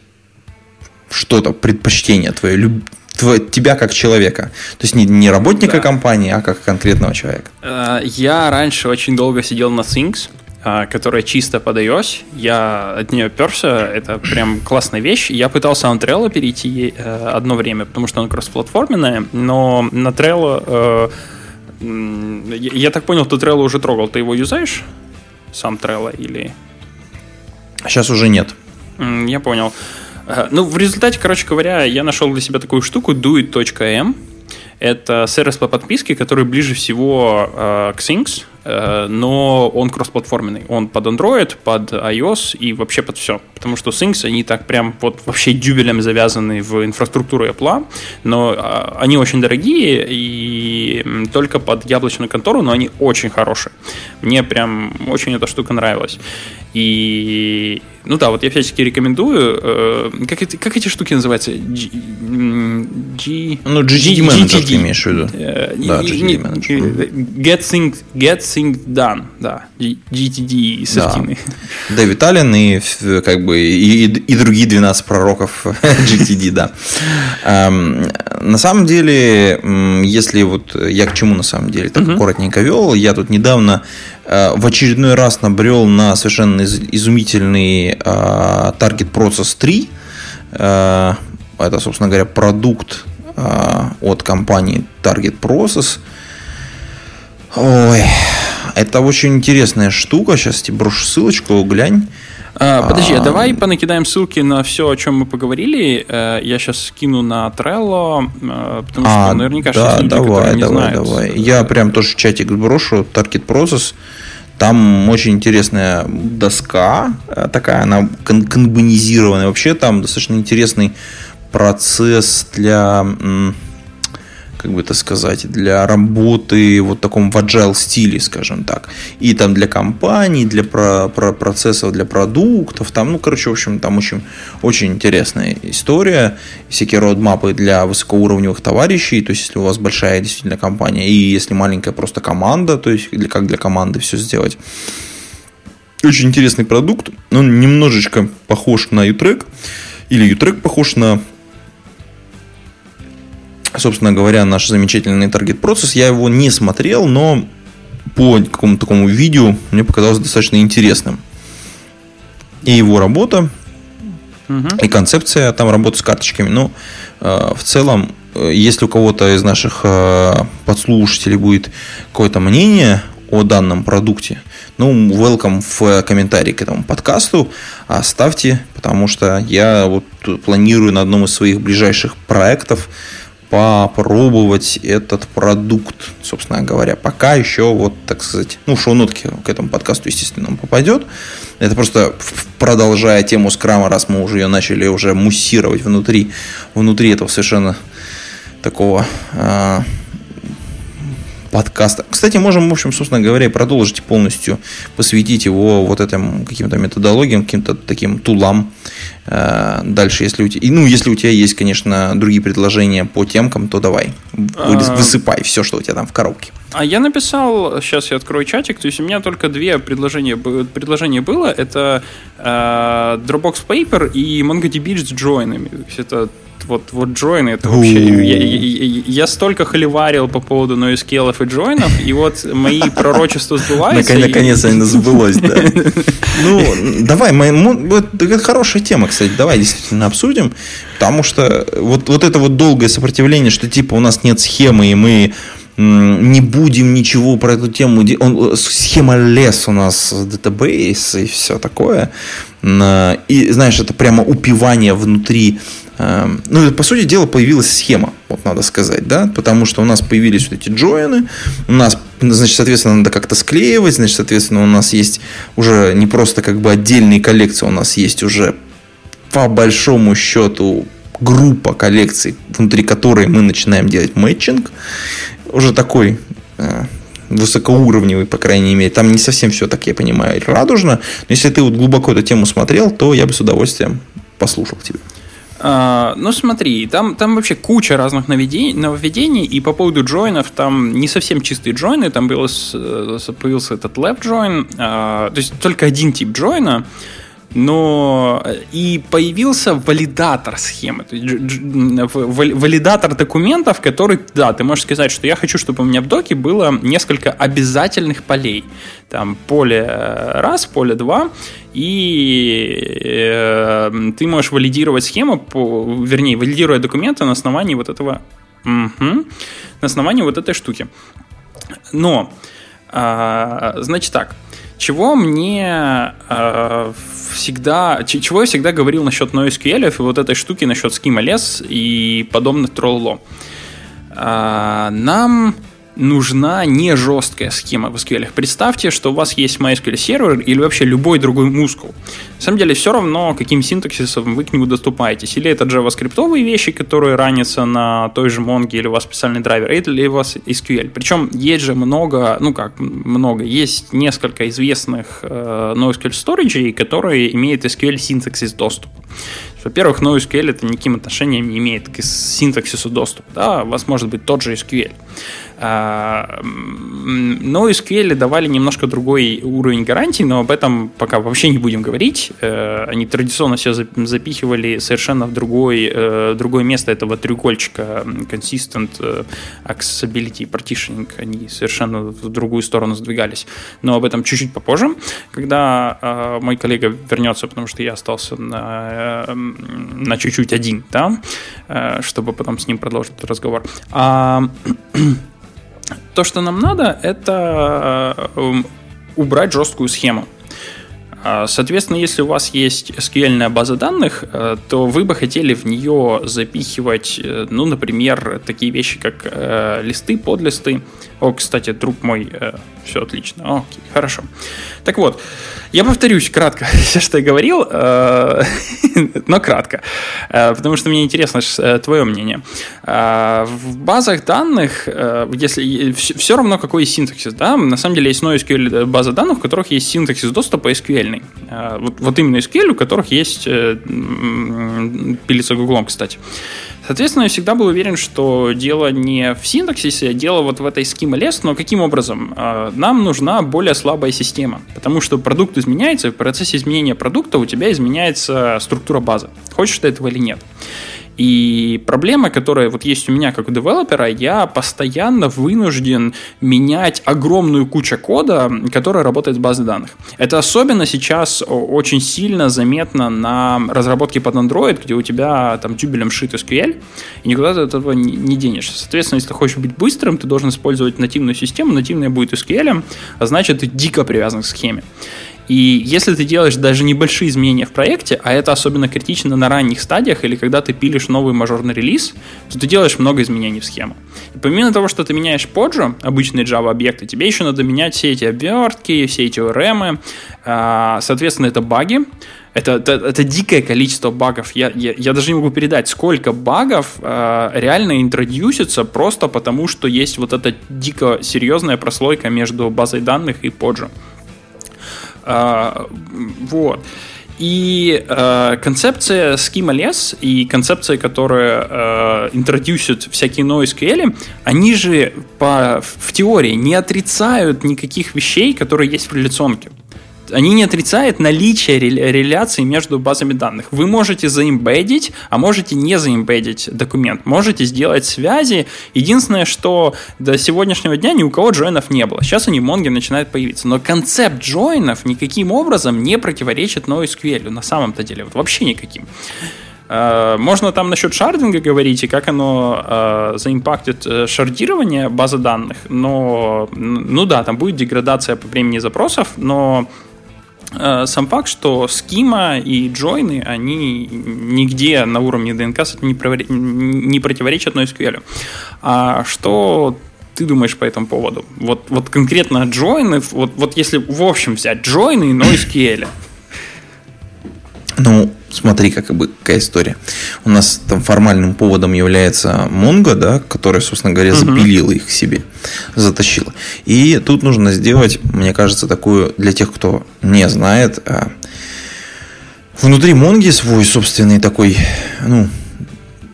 что-то, предпочтение твое, люб... твое, тебя как человека. То есть не, не работника да. компании, а как конкретного человека. Э, я раньше очень долго сидел на Things, э, которая чисто под iOS. Я от нее перся, это прям классная вещь. Я пытался на Trello перейти одно время, потому что она кроссплатформенная, но на Trello я так понял, ты Trello уже трогал. Ты его юзаешь? Сам Trello или... Сейчас уже нет. Я понял. Э, ну, в результате, короче говоря, я нашел для себя такую штуку doit.m. Это сервис по подписке, который ближе всего э, к э, но он кроссплатформенный. Он под Android, под iOS и вообще под все. Потому что Things, они так прям вот вообще дюбелем завязаны в инфраструктуру Apple, но э, они очень дорогие и только под яблочную контору, но они очень хорошие. Мне прям очень эта штука нравилась. И ну да, вот я всячески рекомендую. Э, как, эти, как эти штуки называются? G, G, ну, GTD менеджер ты имеешь в виду. Э, да, GTD менеджер. Get things, get things done, да. GTD сертины. Да. Дэвид Аллен и как бы и, и другие 12 пророков GTD, да. Эм, на самом деле, если вот я к чему на самом деле так uh-huh. коротенько вел, я тут недавно э, в очередной раз набрел на совершенно изумительный э, Target Process 3. Э, это, собственно говоря, продукт от компании Target Process. Ой, это очень интересная штука. Сейчас тебе брошу ссылочку, глянь. А, подожди, а, давай понакидаем ссылки на все, о чем мы поговорили. Э, я сейчас скину на Trello, э, потому что а, наверняка да, люди, давай, не давай, знают. давай. Я прям тоже чатик брошу Target Process. Там очень интересная доска э, такая, она канбанизированная. Вообще там достаточно интересный процесс для как бы это сказать, для работы вот таком в agile стиле, скажем так. И там для компаний, для про, про процессов, для продуктов, там, ну, короче, в общем, там очень, очень интересная история. Всякие родмапы для высокоуровневых товарищей, то есть, если у вас большая действительно компания, и если маленькая просто команда, то есть, для, как для команды все сделать. Очень интересный продукт, он немножечко похож на Utrek, или Utrek похож на собственно говоря, наш замечательный таргет процесс. Я его не смотрел, но по какому-то такому видео мне показалось достаточно интересным. И его работа, угу. и концепция там работы с карточками. Но ну, э, в целом, э, если у кого-то из наших э, подслушателей будет какое-то мнение о данном продукте, ну, welcome в комментарии к этому подкасту, оставьте, потому что я вот планирую на одном из своих ближайших проектов попробовать этот продукт, собственно говоря. Пока еще, вот, так сказать, ну, шоу-нотки к этому подкасту, естественно, он попадет. Это просто продолжая тему скрама, раз мы уже ее начали уже муссировать внутри, внутри этого совершенно такого э, подкаста. Кстати, можем, в общем, собственно говоря, продолжить полностью, посвятить его вот этим каким-то методологиям, каким-то таким тулам. Э, дальше, если у тебя, ну, если у тебя есть, конечно, другие предложения по темкам, то давай, а. высыпай все, что у тебя там в коробке. А я написал, сейчас я открою чатик, то есть у меня только две предложения, предложения было, это э, Dropbox Paper и MongoDB с джойнами. То есть это вот, вот джойны, это вообще... Я, я, я столько холиварил по поводу NoSQL и джойнов, и вот мои пророчества сбываются. Наконец-то они сбылось, да. Ну, давай, это хорошая тема, кстати, давай действительно обсудим, потому что вот, вот это вот долгое сопротивление, что типа у нас нет схемы, и мы не будем ничего про эту тему. Он, схема лес у нас датабейс и все такое. И знаешь, это прямо упивание внутри ну, по сути дела, появилась схема, вот надо сказать, да, потому что у нас появились вот эти джоины, у нас, значит, соответственно, надо как-то склеивать, значит, соответственно, у нас есть уже не просто как бы отдельные коллекции, у нас есть уже по большому счету группа коллекций, внутри которой мы начинаем делать мэтчинг, уже такой э, высокоуровневый, по крайней мере. Там не совсем все, так я понимаю, радужно. Но если ты вот глубоко эту тему смотрел, то я бы с удовольствием послушал тебя. А, ну, смотри, там, там вообще куча разных нововведений, нововведений, и по поводу джойнов там не совсем чистые джойны, там появился, появился этот left join, а, то есть только один тип джойна, но э, и появился валидатор схемы, валидатор документов, который, да, ты можешь сказать, что я хочу, чтобы у меня в доке было несколько обязательных полей. Там поле э, раз, поле два, и э, ты можешь валидировать схему, по, вернее, валидируя документы на основании вот этого, угу, на основании вот этой штуки. Но, э, значит так, чего мне э, всегда, чего я всегда говорил насчет NoSQL и вот этой штуки насчет Schema Less и подобных тролло. Э, нам нужна не жесткая схема в SQL. Представьте, что у вас есть MySQL сервер или вообще любой другой мускул. На самом деле все равно, каким синтаксисом вы к нему доступаетесь. Или это JavaScript вещи, которые ранятся на той же Mongo, или у вас специальный драйвер, или у вас SQL. Причем есть же много, ну как много, есть несколько известных э, NoSQL storage, которые имеют SQL синтаксис доступ. Во-первых, NoSQL это никаким отношением не имеет к синтаксису доступа. Да? У вас может быть тот же SQL. А, но SQL давали немножко другой уровень гарантий, но об этом пока вообще не будем говорить. Э, они традиционно все запихивали совершенно в другой, э, другое место этого треугольчика Consistent э, Accessibility Partitioning. Они совершенно в другую сторону сдвигались. Но об этом чуть-чуть попозже, когда мой коллега вернется, потому что я остался на, на чуть-чуть один, да, чтобы потом с ним продолжить разговор. А то, что нам надо, это э, убрать жесткую схему. А, соответственно, если у вас есть SQL база данных, э, то вы бы хотели в нее запихивать, э, ну, например, такие вещи, как листы, подлисты. О, кстати, друг мой, все отлично. Окей, хорошо. Так вот, я повторюсь кратко все, что я говорил, э, но кратко, э, потому что мне интересно э, твое мнение. В базах данных, если все равно какой синтаксис, да, на самом деле есть NoSQL база данных, у которых есть синтаксис доступа SQL. Вот, вот именно SQL, у которых есть пилится Гуглом, кстати. Соответственно, я всегда был уверен, что дело не в синтаксисе, а дело вот в этой schema less, но каким образом? А, нам нужна более слабая система, потому что продукт изменяется, и в процессе изменения продукта у тебя изменяется структура базы. Хочешь ты этого или нет. И проблема, которая вот есть у меня как у девелопера, я постоянно вынужден менять огромную кучу кода, которая работает с базой данных. Это особенно сейчас очень сильно заметно на разработке под Android, где у тебя там тюбелем шит SQL, и никуда ты от этого не денешься. Соответственно, если ты хочешь быть быстрым, ты должен использовать нативную систему, нативная будет SQL, а значит, ты дико привязан к схеме. И если ты делаешь даже небольшие изменения в проекте, а это особенно критично на ранних стадиях или когда ты пилишь новый мажорный релиз, то ты делаешь много изменений в схему. И помимо того, что ты меняешь поджу, обычные Java объекты, тебе еще надо менять все эти обертки, все эти ORM, а, соответственно, это баги, это, это, это дикое количество багов. Я, я, я даже не могу передать, сколько багов э, реально интродюсится просто потому, что есть вот эта дико серьезная прослойка между базой данных и поджу. А, вот. И э, концепция Schema Less и концепция, которая э, интродюсит всякие NoSQL, они же по, в теории не отрицают никаких вещей, которые есть в реляционке они не отрицают наличие реляции между базами данных. Вы можете заимбедить, а можете не заимбедить документ. Можете сделать связи. Единственное, что до сегодняшнего дня ни у кого джойнов не было. Сейчас они в Монге начинают появиться. Но концепт джойнов никаким образом не противоречит NoSQL на самом-то деле. Вот вообще никаким. Э, можно там насчет шардинга говорить и как оно э, заимпактит э, шардирование базы данных, но, ну да, там будет деградация по времени запросов, но сам факт, что скима и джойны, они нигде на уровне ДНК не противоречат NoSQL. А что ты думаешь по этому поводу? Вот, вот конкретно джойны, вот, вот если в общем взять джойны и NoSQL. Ну, смотри, как бы, какая история. У нас там формальным поводом является Mongo, да, который, собственно говоря, запилила их к себе, затащила. И тут нужно сделать, мне кажется, такую, для тех, кто не знает, а, Внутри Монги свой собственный такой, ну,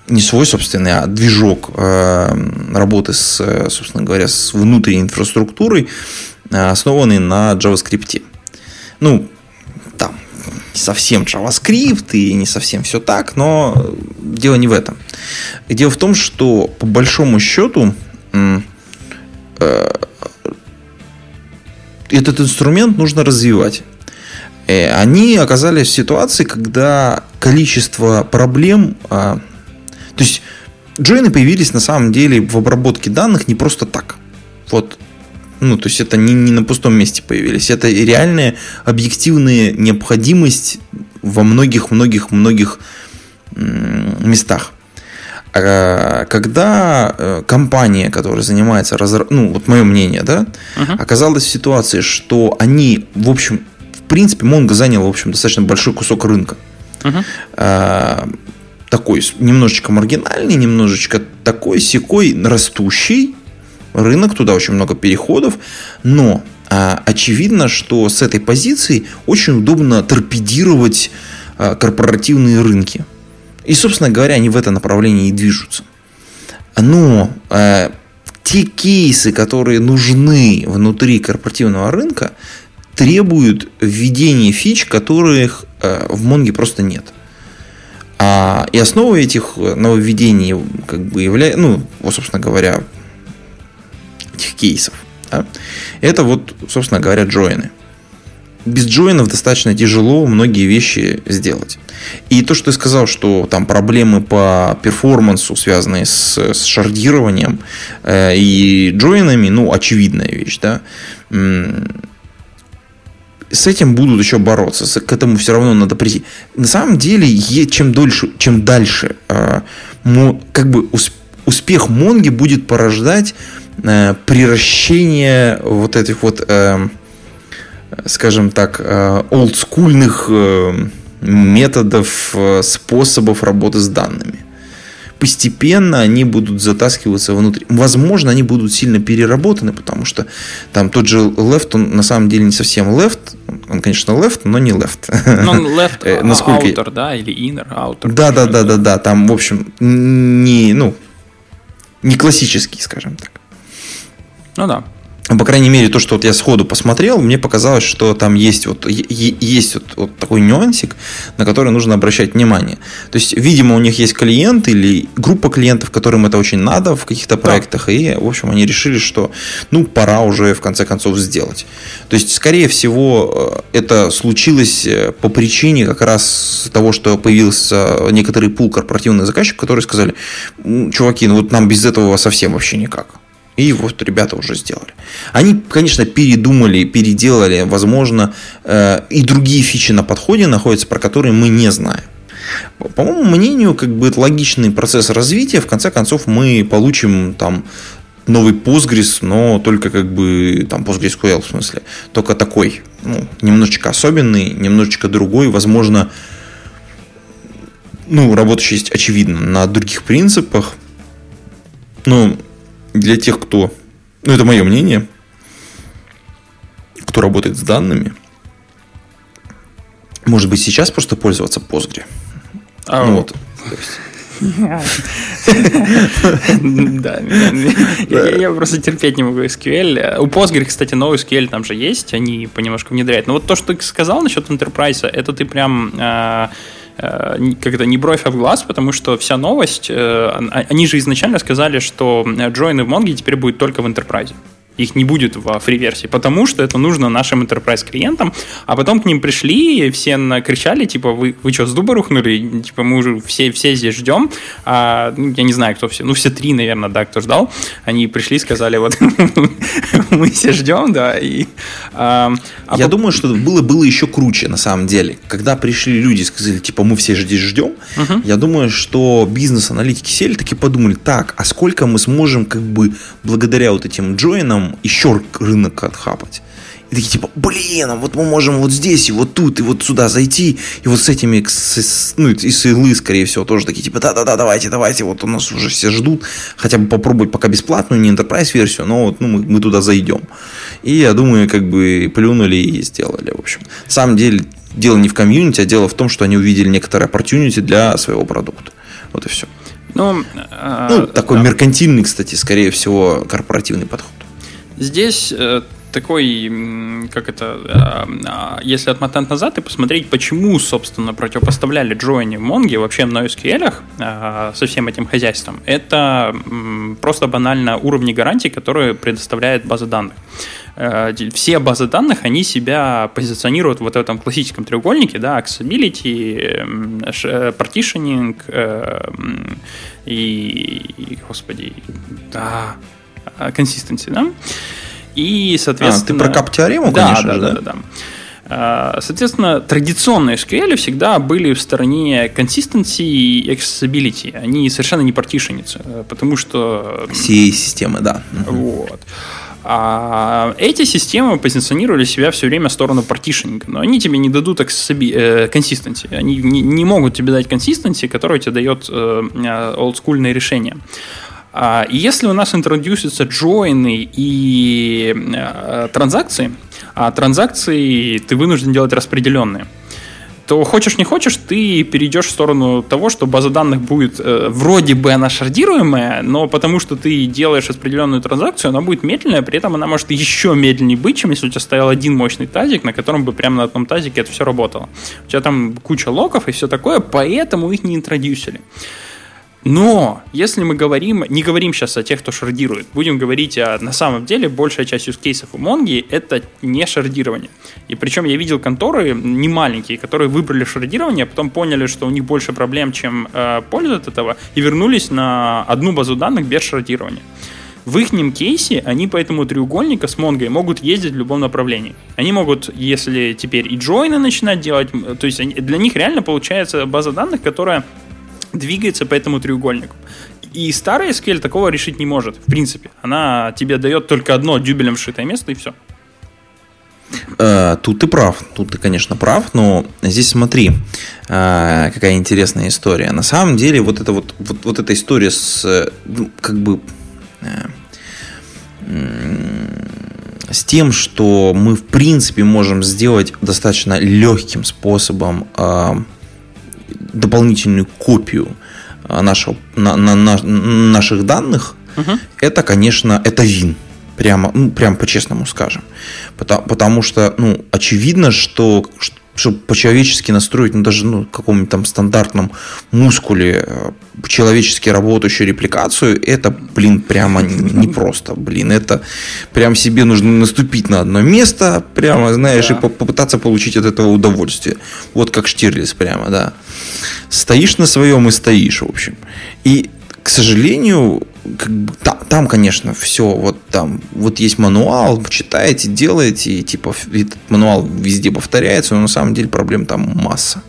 не свой собственный, а движок э, работы с, собственно говоря, с внутренней инфраструктурой, э, основанный на JavaScript. Ну, совсем JavaScript и не совсем все так, но дело не в этом. Дело в том, что по большому счету э, этот инструмент нужно развивать. Э, они оказались в ситуации, когда количество проблем... А, то есть, джойны появились на самом деле в обработке данных не просто так. Вот. Ну, то есть, это не, не на пустом месте появились. Это реальная объективная необходимость во многих-многих-многих местах. А, когда э, компания, которая занимается, разра... ну, вот мое мнение, да, uh-huh. оказалась в ситуации, что они, в общем, принципе, Mongo занял, в общем, достаточно большой кусок рынка. Uh-huh. такой немножечко маргинальный, немножечко такой секой растущий рынок, туда очень много переходов, но а, очевидно, что с этой позиции очень удобно торпедировать а, корпоративные рынки. И, собственно говоря, они в это направлении и движутся. Но а, те кейсы, которые нужны внутри корпоративного рынка, требуют введения фич, которых э, в Монге просто нет. А, и основой этих нововведений как бы является, ну, собственно говоря, этих кейсов, да, это вот, собственно говоря, джойны. Без джойнов достаточно тяжело многие вещи сделать. И то, что ты сказал, что там проблемы по перформансу, связанные с, с шардированием э, и джойнами, ну, очевидная вещь, да с этим будут еще бороться, к этому все равно надо прийти. На самом деле, чем дольше, чем дальше, а, как бы успех Монги будет порождать э, приращение вот этих вот, э, скажем так, э, олдскульных методов, способов работы с данными постепенно они будут затаскиваться внутрь. Возможно, они будут сильно переработаны, потому что там тот же left, он на самом деле не совсем left, он, конечно, left, но не left. Он left, э, Насколько... outer, да, или inner, outer. Да, да, да, да, да, там, в общем, не, ну, не классический, скажем так. Ну да по крайней мере, то, что вот я сходу посмотрел, мне показалось, что там есть вот, есть вот, вот такой нюансик, на который нужно обращать внимание. То есть, видимо, у них есть клиент или группа клиентов, которым это очень надо в каких-то проектах, да. и, в общем, они решили, что, ну, пора уже, в конце концов, сделать. То есть, скорее всего, э, это случилось э, по причине как раз того, что появился некоторый пул корпоративных заказчиков, которые сказали, чуваки, ну вот нам без этого совсем вообще никак. И вот ребята уже сделали. Они, конечно, передумали, переделали, возможно, э, и другие фичи на подходе находятся, про которые мы не знаем. По моему мнению, как бы это логичный процесс развития. В конце концов, мы получим там новый Postgres, но только как бы там PostgreSQL в смысле, только такой, ну, немножечко особенный, немножечко другой, возможно, ну, работающий, очевидно, на других принципах. Ну, для тех, кто, ну это мое мнение, кто работает с данными, может быть сейчас просто пользоваться Postgre. А, ну, вот. Да, я просто терпеть не могу SQL. У Postgre, кстати, новый SQL там же есть, они понемножку внедряют. Но вот то, что ты сказал насчет Enterprise, это ты прям а, Э, это, не бровь, а в глаз, потому что вся новость, э, они же изначально сказали, что джойны в Монге теперь будет только в Enterprise их не будет во фри-версии, потому что это нужно нашим enterprise клиентам, а потом к ним пришли, и все накричали, типа, вы, вы что, с дуба рухнули? Типа, мы уже все, все здесь ждем. А, ну, я не знаю, кто все, ну, все три, наверное, да, кто ждал. Они пришли, сказали, вот, мы все ждем, да, и... А, а я по... думаю, что было, было еще круче, на самом деле. Когда пришли люди и сказали, типа, мы все здесь ждем, uh-huh. я думаю, что бизнес-аналитики сели, таки подумали, так, а сколько мы сможем, как бы, благодаря вот этим джойнам еще рынок отхапать. И такие типа, блин, а вот мы можем вот здесь и вот тут и вот сюда зайти, и вот с этими, с, ну и с Илы, скорее всего, тоже такие типа, да-да-да, давайте, давайте, вот у нас уже все ждут, хотя бы попробовать пока бесплатную, не enterprise версию, но вот ну, мы, мы туда зайдем. И я думаю, как бы плюнули и сделали, в общем. На самом деле, дело не в комьюнити, а дело в том, что они увидели некоторые opportunity для своего продукта. Вот и все. Ну, ну такой да. меркантильный, кстати, скорее всего, корпоративный подход. Здесь э, такой, как это, а, а, если отмотать назад и посмотреть, почему, собственно, противопоставляли Джоини в Монге вообще на SQL а, со всем этим хозяйством, это просто банально уровни гарантий, которые предоставляет база данных. Э, все базы данных, они себя позиционируют вот в этом классическом треугольнике, да, accessibility, э, partitioning и, господи, да, consistency, да, и, соответственно... А, ты про кап-теорему, да, конечно да, же, да? Да, да, да. Соответственно, традиционные SQL всегда были в стороне consistency и accessibility. Они совершенно не партишенятся, потому что... Все системы, да. Вот. А эти системы позиционировали себя все время в сторону партишинга, но они тебе не дадут консистенции. Э, они не, не могут тебе дать консистенции, которая тебе дает э, олдскульное решение. А, и если у нас интродюсятся джойны и э, транзакции, а транзакции ты вынужден делать распределенные, то хочешь не хочешь, ты перейдешь в сторону того, что база данных будет э, вроде бы она шардируемая, но потому что ты делаешь распределенную транзакцию, она будет медленная, при этом она может еще медленнее быть, чем если у тебя стоял один мощный тазик, на котором бы прямо на одном тазике это все работало. У тебя там куча локов и все такое, поэтому их не интродюсили. Но если мы говорим, не говорим сейчас о тех, кто шардирует, будем говорить о, на самом деле, большая часть кейсов у Монги это не шардирование. И причем я видел конторы не маленькие, которые выбрали шардирование, а потом поняли, что у них больше проблем, чем э, польза от этого, и вернулись на одну базу данных без шардирования. В их кейсе они по этому треугольнику с Монгой могут ездить в любом направлении. Они могут, если теперь и джойны начинать делать, то есть для них реально получается база данных, которая двигается по этому треугольнику. И старый SQL такого решить не может, в принципе. Она тебе дает только одно дюбелем вшитое место, и все. Э, тут ты прав, тут ты, конечно, прав, но здесь смотри, э, какая интересная история. На самом деле, вот эта вот, вот, вот эта история с ну, как бы э, с тем, что мы в принципе можем сделать достаточно легким способом дополнительную копию а, нашего, на, на, на, наших данных, угу. это, конечно, это вин. Прямо, ну, прям по-честному скажем. Потому, потому что, ну, очевидно, что, чтобы по-человечески настроить, ну, даже ну, каком-нибудь там стандартном мускуле э, человечески работающую репликацию, это, блин, прямо непросто. Блин, это прям себе нужно наступить на одно место, прямо, знаешь, да. и попытаться получить от этого удовольствие. Вот как Штирлиц прямо, да. Стоишь на своем и стоишь, в общем. И, к сожалению, как бы, там, там, конечно, все, вот там, вот есть мануал, читаете, делаете, и типа этот мануал везде повторяется, но на самом деле проблем там масса.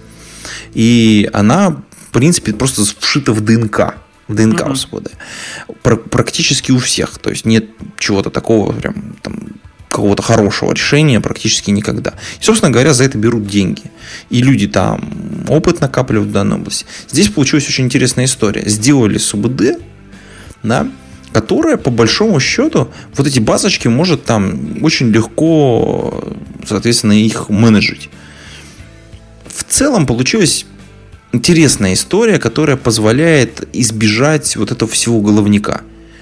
И она, в принципе, просто вшита в ДНК. В ДНК mm-hmm. свода. Практически у всех. То есть нет чего-то такого прям там какого-то хорошего решения практически никогда. И, собственно говоря, за это берут деньги. И люди там опыт накапливают в данной области. Здесь получилась очень интересная история. Сделали СУБД, да, которая по большому счету вот эти базочки может там очень легко, соответственно, их менеджить. В целом получилась интересная история, которая позволяет избежать вот этого всего головника.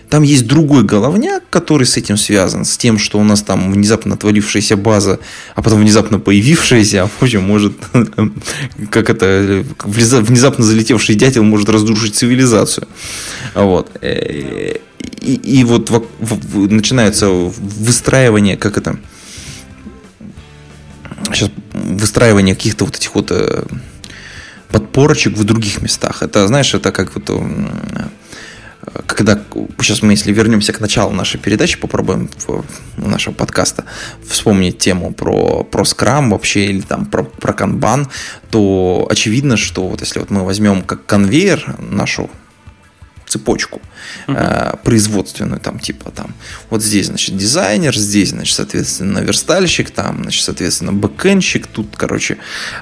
Там есть другой головняк, который с этим связан, с тем, что у нас там внезапно отвалившаяся база, а потом внезапно появившаяся, а в общем, может, как это, внезапно залетевший дятел может разрушить цивилизацию. Вот. И, и вот начинается выстраивание, как это, сейчас выстраивание каких-то вот этих вот э, подпорочек в других местах. Это, знаешь, это как вот когда сейчас мы, если вернемся к началу нашей передачи, попробуем нашего подкаста вспомнить тему про, про скрам вообще или там про, про канбан, то очевидно, что вот если вот мы возьмем как конвейер нашу цепочку uh-huh. производственную, там, типа, там, вот здесь, значит, дизайнер, здесь, значит, соответственно, верстальщик, там, значит, соответственно, бэкэнщик, тут, короче,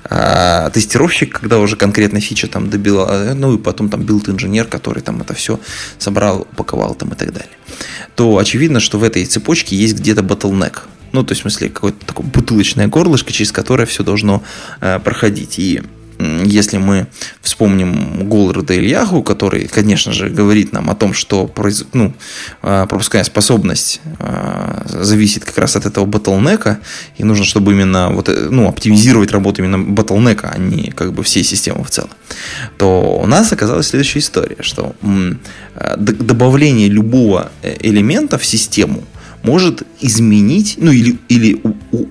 э, тестировщик, когда уже конкретно фича там добила, э, ну, и потом там билд-инженер, который там это все собрал, упаковал там и так далее. То очевидно, что в этой цепочке есть где-то bottleneck, Ну, то есть, в смысле, какое-то такое бутылочное горлышко, через которое все должно э, проходить. И если мы вспомним Голларда Ильягу, который, конечно же, говорит нам о том, что произ... ну, а, пропускная способность а, зависит как раз от этого батлнека, и нужно, чтобы именно вот, э, ну, оптимизировать работу именно батлнека, а не как бы всей системы в целом, то у нас оказалась следующая история, что добавление любого э, элемента в систему может изменить, ну или, или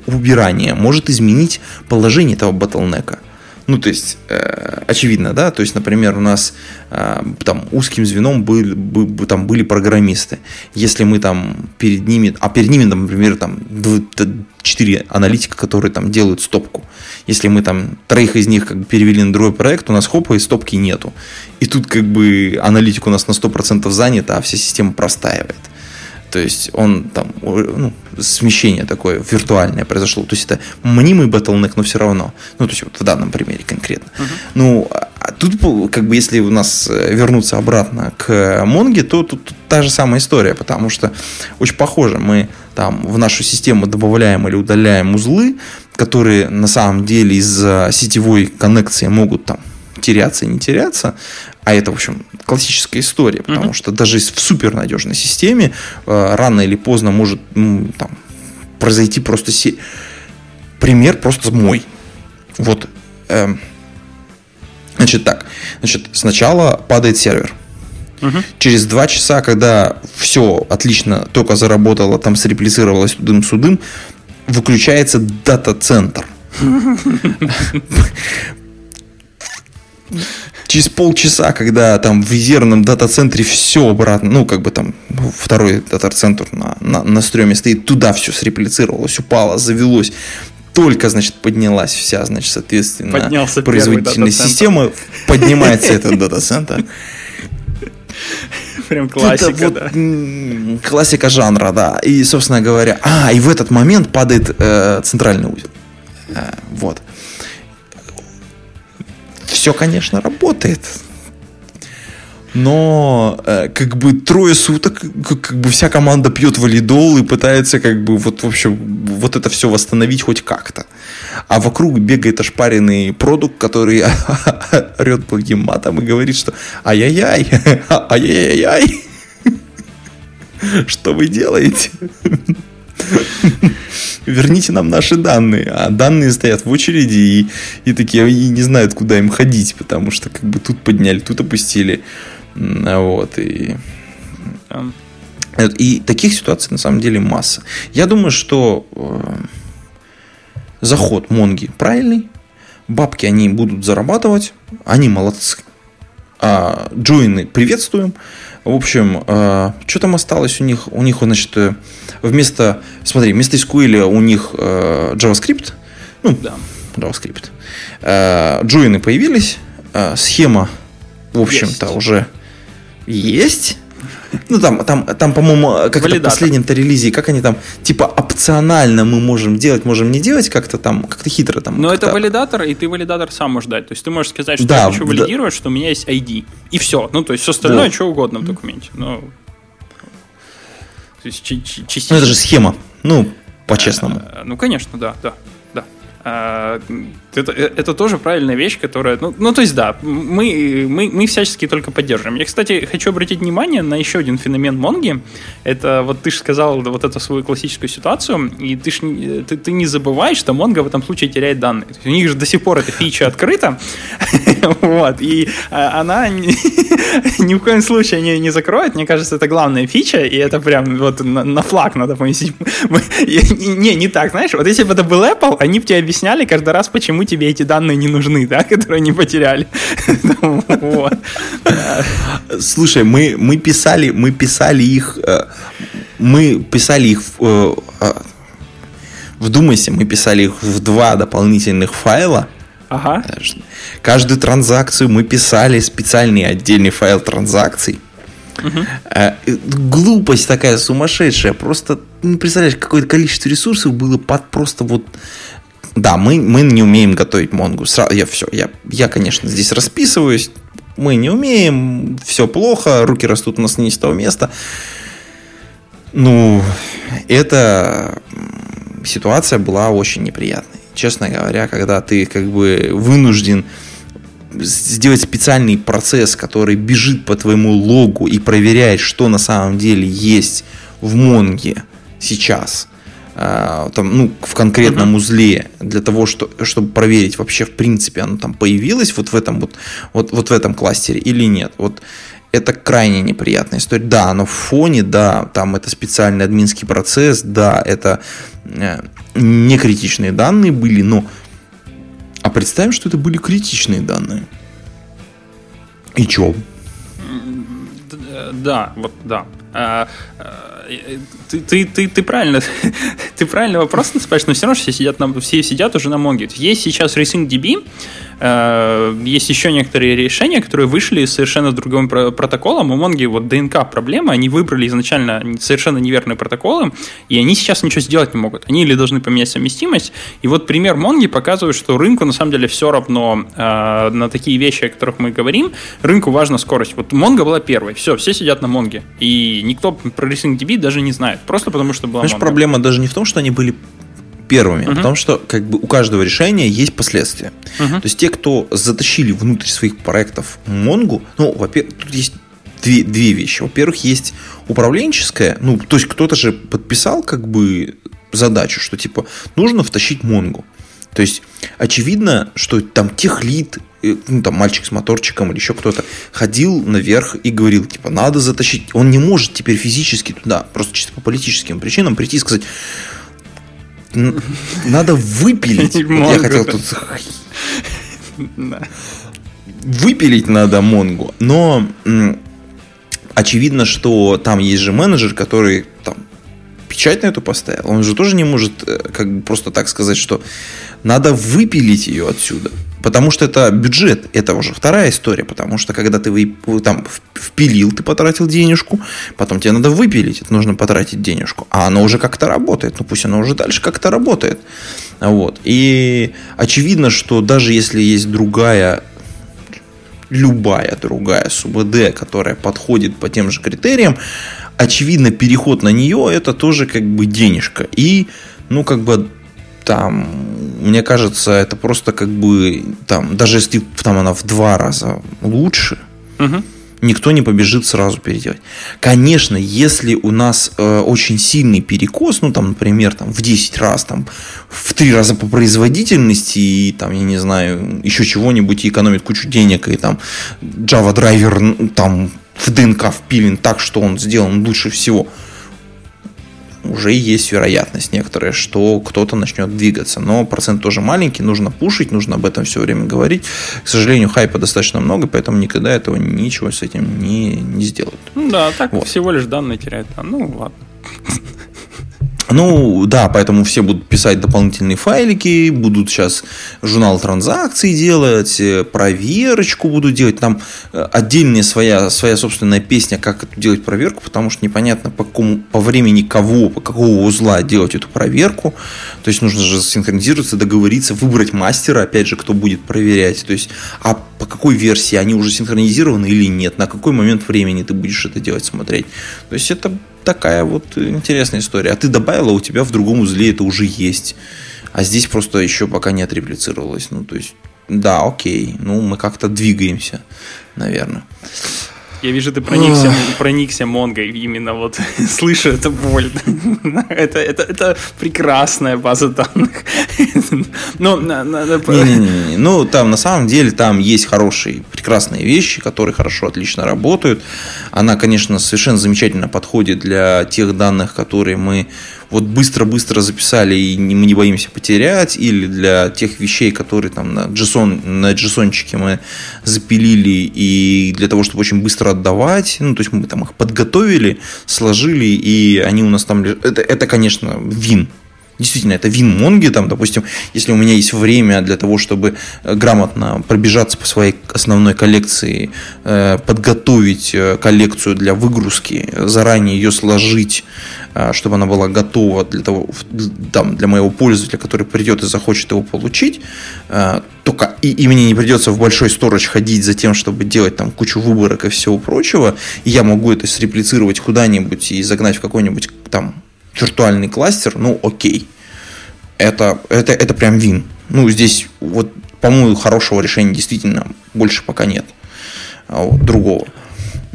убирание может изменить положение этого батлнека. Ну, то есть, э, очевидно, да, то есть, например, у нас э, там узким звеном были, бы, там были программисты. Если мы там перед ними, а перед ними, например, там 4 аналитика, которые там делают стопку. Если мы там троих из них как бы перевели на другой проект, у нас хопа и стопки нету. И тут как бы аналитик у нас на 100% занят, а вся система простаивает. То есть он там, ну, смещение такое виртуальное произошло. То есть это мнимый bottleneck, но все равно. Ну, то есть вот в данном примере конкретно. Uh-huh. Ну, а тут как бы если у нас э, вернуться обратно к Монге, то тут, та же самая история, потому что очень похоже. Мы там в нашу систему добавляем или удаляем узлы, которые на самом деле из-за сетевой коннекции могут там теряться и не теряться. А это, в общем, классическая история, потому mm-hmm. что даже в супернадежной системе э, рано или поздно может ну, там, произойти просто... Се... Пример просто мой. Вот. Э, значит так. Значит, сначала падает сервер. Угу. Через два часа, когда все отлично только заработало, там среплицировалось тудым-судым, выключается дата-центр. через полчаса, когда там в резервном дата-центре все обратно, ну, как бы там второй дата-центр на, на, на стреме стоит, туда все среплицировалось, упало, завелось, только, значит, поднялась вся, значит, соответственно, Поднялся производительность системы, поднимается этот дата-центр. Прям классика, вот, да. Классика жанра, да. И, собственно говоря, а, и в этот момент падает э, центральный узел. Э, вот все, конечно, работает. Но э, как бы трое суток, как, как бы вся команда пьет валидол и пытается как бы вот в общем вот это все восстановить хоть как-то. А вокруг бегает ошпаренный продукт, который орет благим матом и говорит, что ай-яй-яй, ай-яй-яй, что вы делаете? Верните нам наши данные. А данные стоят в очереди и, и такие и не знают, куда им ходить, потому что как бы тут подняли, тут опустили. Вот, и... И таких ситуаций на самом деле масса. Я думаю, что э, заход Монги правильный, бабки они будут зарабатывать, они молодцы. А джойны приветствуем. В общем, э, что там осталось у них? У них, значит, э, вместо, смотри, вместо SQL у них э, JavaScript. Ну, да. JavaScript. Джойны появились. Схема, в общем-то, уже есть. Ну, там, там, там по-моему, как это в последнем-то релизе, как они там, типа, опционально мы можем делать, можем не делать, как-то там, как-то хитро там. Но это валидатор, и ты валидатор сам можешь дать. То есть ты можешь сказать, что да, я хочу валидировать, да. что у меня есть ID. И все. Ну, то есть все остальное, да. что угодно в документе. Ну, то есть частично. Ну, это же схема. Ну, по-честному. А, ну, конечно, да, да. А, это, это тоже правильная вещь, которая... Ну, ну то есть, да, мы, мы, мы всячески только поддерживаем. Я, кстати, хочу обратить внимание на еще один феномен Монги. Это вот ты же сказал вот эту свою классическую ситуацию, и ты, ж, ты, ты не забываешь, что Монго в этом случае теряет данные. у них же до сих пор эта фича открыта, вот, и а, она ни в коем случае не, не закроет. Мне кажется, это главная фича, и это прям вот на, на флаг надо поместить. Не, не так, знаешь, вот если бы это был Apple, они бы тебе объясняли каждый раз, почему тебе эти данные не нужны, да, которые они потеряли. Слушай, мы, мы писали, мы писали их, э, мы писали их в, э, а, вдумайся, мы писали их в два дополнительных файла. Ага. Каждую транзакцию мы писали специальный отдельный файл транзакций. Угу. Глупость такая сумасшедшая. Просто, ну, представляешь, какое-то количество ресурсов было под просто вот да, мы, мы не умеем готовить монгу. Я все, я, я, конечно, здесь расписываюсь. Мы не умеем, все плохо, руки растут у нас не с того места. Ну, это ситуация была очень неприятной. Честно говоря, когда ты как бы вынужден сделать специальный процесс, который бежит по твоему логу и проверяет, что на самом деле есть в Монге сейчас, там, ну, в конкретном uh-huh. узле, для того, что, чтобы проверить вообще, в принципе, оно там появилось вот в этом вот, вот, вот в этом кластере или нет. Вот это крайне неприятная история. Да, оно в фоне, да, там это специальный админский процесс, да, это э, не критичные данные были, но а представим, что это были критичные данные. И чё? Да, вот да. А, а, ты, ты, ты, ты правильно, ты правильно вопрос спрашиваешь, но все равно все сидят, на, все сидят уже на Монге. Есть сейчас RacingDB, Э, есть еще некоторые решения, которые вышли совершенно другим протоколом. У Монги вот ДНК проблема, они выбрали изначально совершенно неверные протоколы, и они сейчас ничего сделать не могут. Они или должны поменять совместимость. И вот пример Монги показывает, что рынку на самом деле все равно э, на такие вещи, о которых мы говорим. Рынку важна скорость. Вот Монга была первой. Все, все сидят на Монге. И никто про RacingDB даже не знает. Просто потому что была Знаешь, проблема даже не в том, что они были первыми, uh-huh. потому что как бы у каждого решения есть последствия. Uh-huh. То есть те, кто затащили внутрь своих проектов Монгу, ну, во-первых, тут есть две, две вещи. Во-первых, есть управленческая, ну, то есть кто-то же подписал как бы задачу, что типа нужно втащить Монгу. То есть очевидно, что там тех лид, э, ну, там мальчик с моторчиком или еще кто-то ходил наверх и говорил, типа, надо затащить. Он не может теперь физически туда, просто чисто по политическим причинам прийти и сказать, надо выпилить. Я хотел тут... Выпилить надо Монгу. Но очевидно, что там есть же менеджер, который там печать на эту поставил. Он же тоже не может э, как бы просто так сказать, что надо выпилить ее отсюда. Потому что это бюджет, это уже вторая история, потому что когда ты там впилил, ты потратил денежку, потом тебе надо выпилить, это нужно потратить денежку, а оно уже как-то работает, ну пусть оно уже дальше как-то работает. Вот. И очевидно, что даже если есть другая любая другая СУБД, которая подходит по тем же критериям, очевидно, переход на нее это тоже как бы денежка. И, ну, как бы там, мне кажется, это просто как бы, там, даже если там она в два раза лучше, угу. никто не побежит сразу переделать. Конечно, если у нас э, очень сильный перекос, ну, там, например, там, в 10 раз, там, в 3 раза по производительности и, там, я не знаю, еще чего-нибудь и экономит кучу денег, и там Java драйвер, там, в ДНК впилен так, что он сделан лучше всего – уже есть вероятность некоторая, что кто-то начнет двигаться. Но процент тоже маленький, нужно пушить, нужно об этом все время говорить. К сожалению, хайпа достаточно много, поэтому никогда этого ничего с этим не, не сделают. Ну да, так вот. всего лишь данные теряют. Ну ладно. Ну, да, поэтому все будут писать дополнительные файлики, будут сейчас журнал транзакций делать, э, проверочку будут делать. Там э, отдельная своя, своя собственная песня, как делать проверку, потому что непонятно по, какому, по времени кого, по какого узла делать эту проверку. То есть нужно же синхронизироваться, договориться, выбрать мастера, опять же, кто будет проверять. То есть, а по какой версии они уже синхронизированы или нет, на какой момент времени ты будешь это делать, смотреть. То есть это такая вот интересная история. А ты добавила, у тебя в другом узле это уже есть. А здесь просто еще пока не отреплицировалось. Ну, то есть, да, окей. Ну, мы как-то двигаемся, наверное. Я вижу, ты проникся, проникся Монгой именно вот слышу это боль. это, это, это прекрасная база данных. ну, надо... не, не, не, ну, там на самом деле там есть хорошие, прекрасные вещи, которые хорошо, отлично работают. Она, конечно, совершенно замечательно подходит для тех данных, которые мы вот быстро-быстро записали и мы не боимся потерять, или для тех вещей, которые там на JSON, на JSON мы запилили, и для того, чтобы очень быстро отдавать, ну, то есть мы там их подготовили, сложили, и они у нас там... Это, это конечно, вин, Действительно, это вин Монги, там, допустим, если у меня есть время для того, чтобы э, грамотно пробежаться по своей основной коллекции, э, подготовить э, коллекцию для выгрузки, заранее ее сложить, чтобы она была готова для того, там, для моего пользователя, который придет и захочет его получить, только и, и мне не придется в большой сторож ходить за тем, чтобы делать там кучу выборок и всего прочего, и я могу это среплицировать куда-нибудь и загнать в какой-нибудь там виртуальный кластер, ну окей. это, это, это прям вин. Ну, здесь вот, по-моему, хорошего решения действительно больше пока нет. А вот, другого.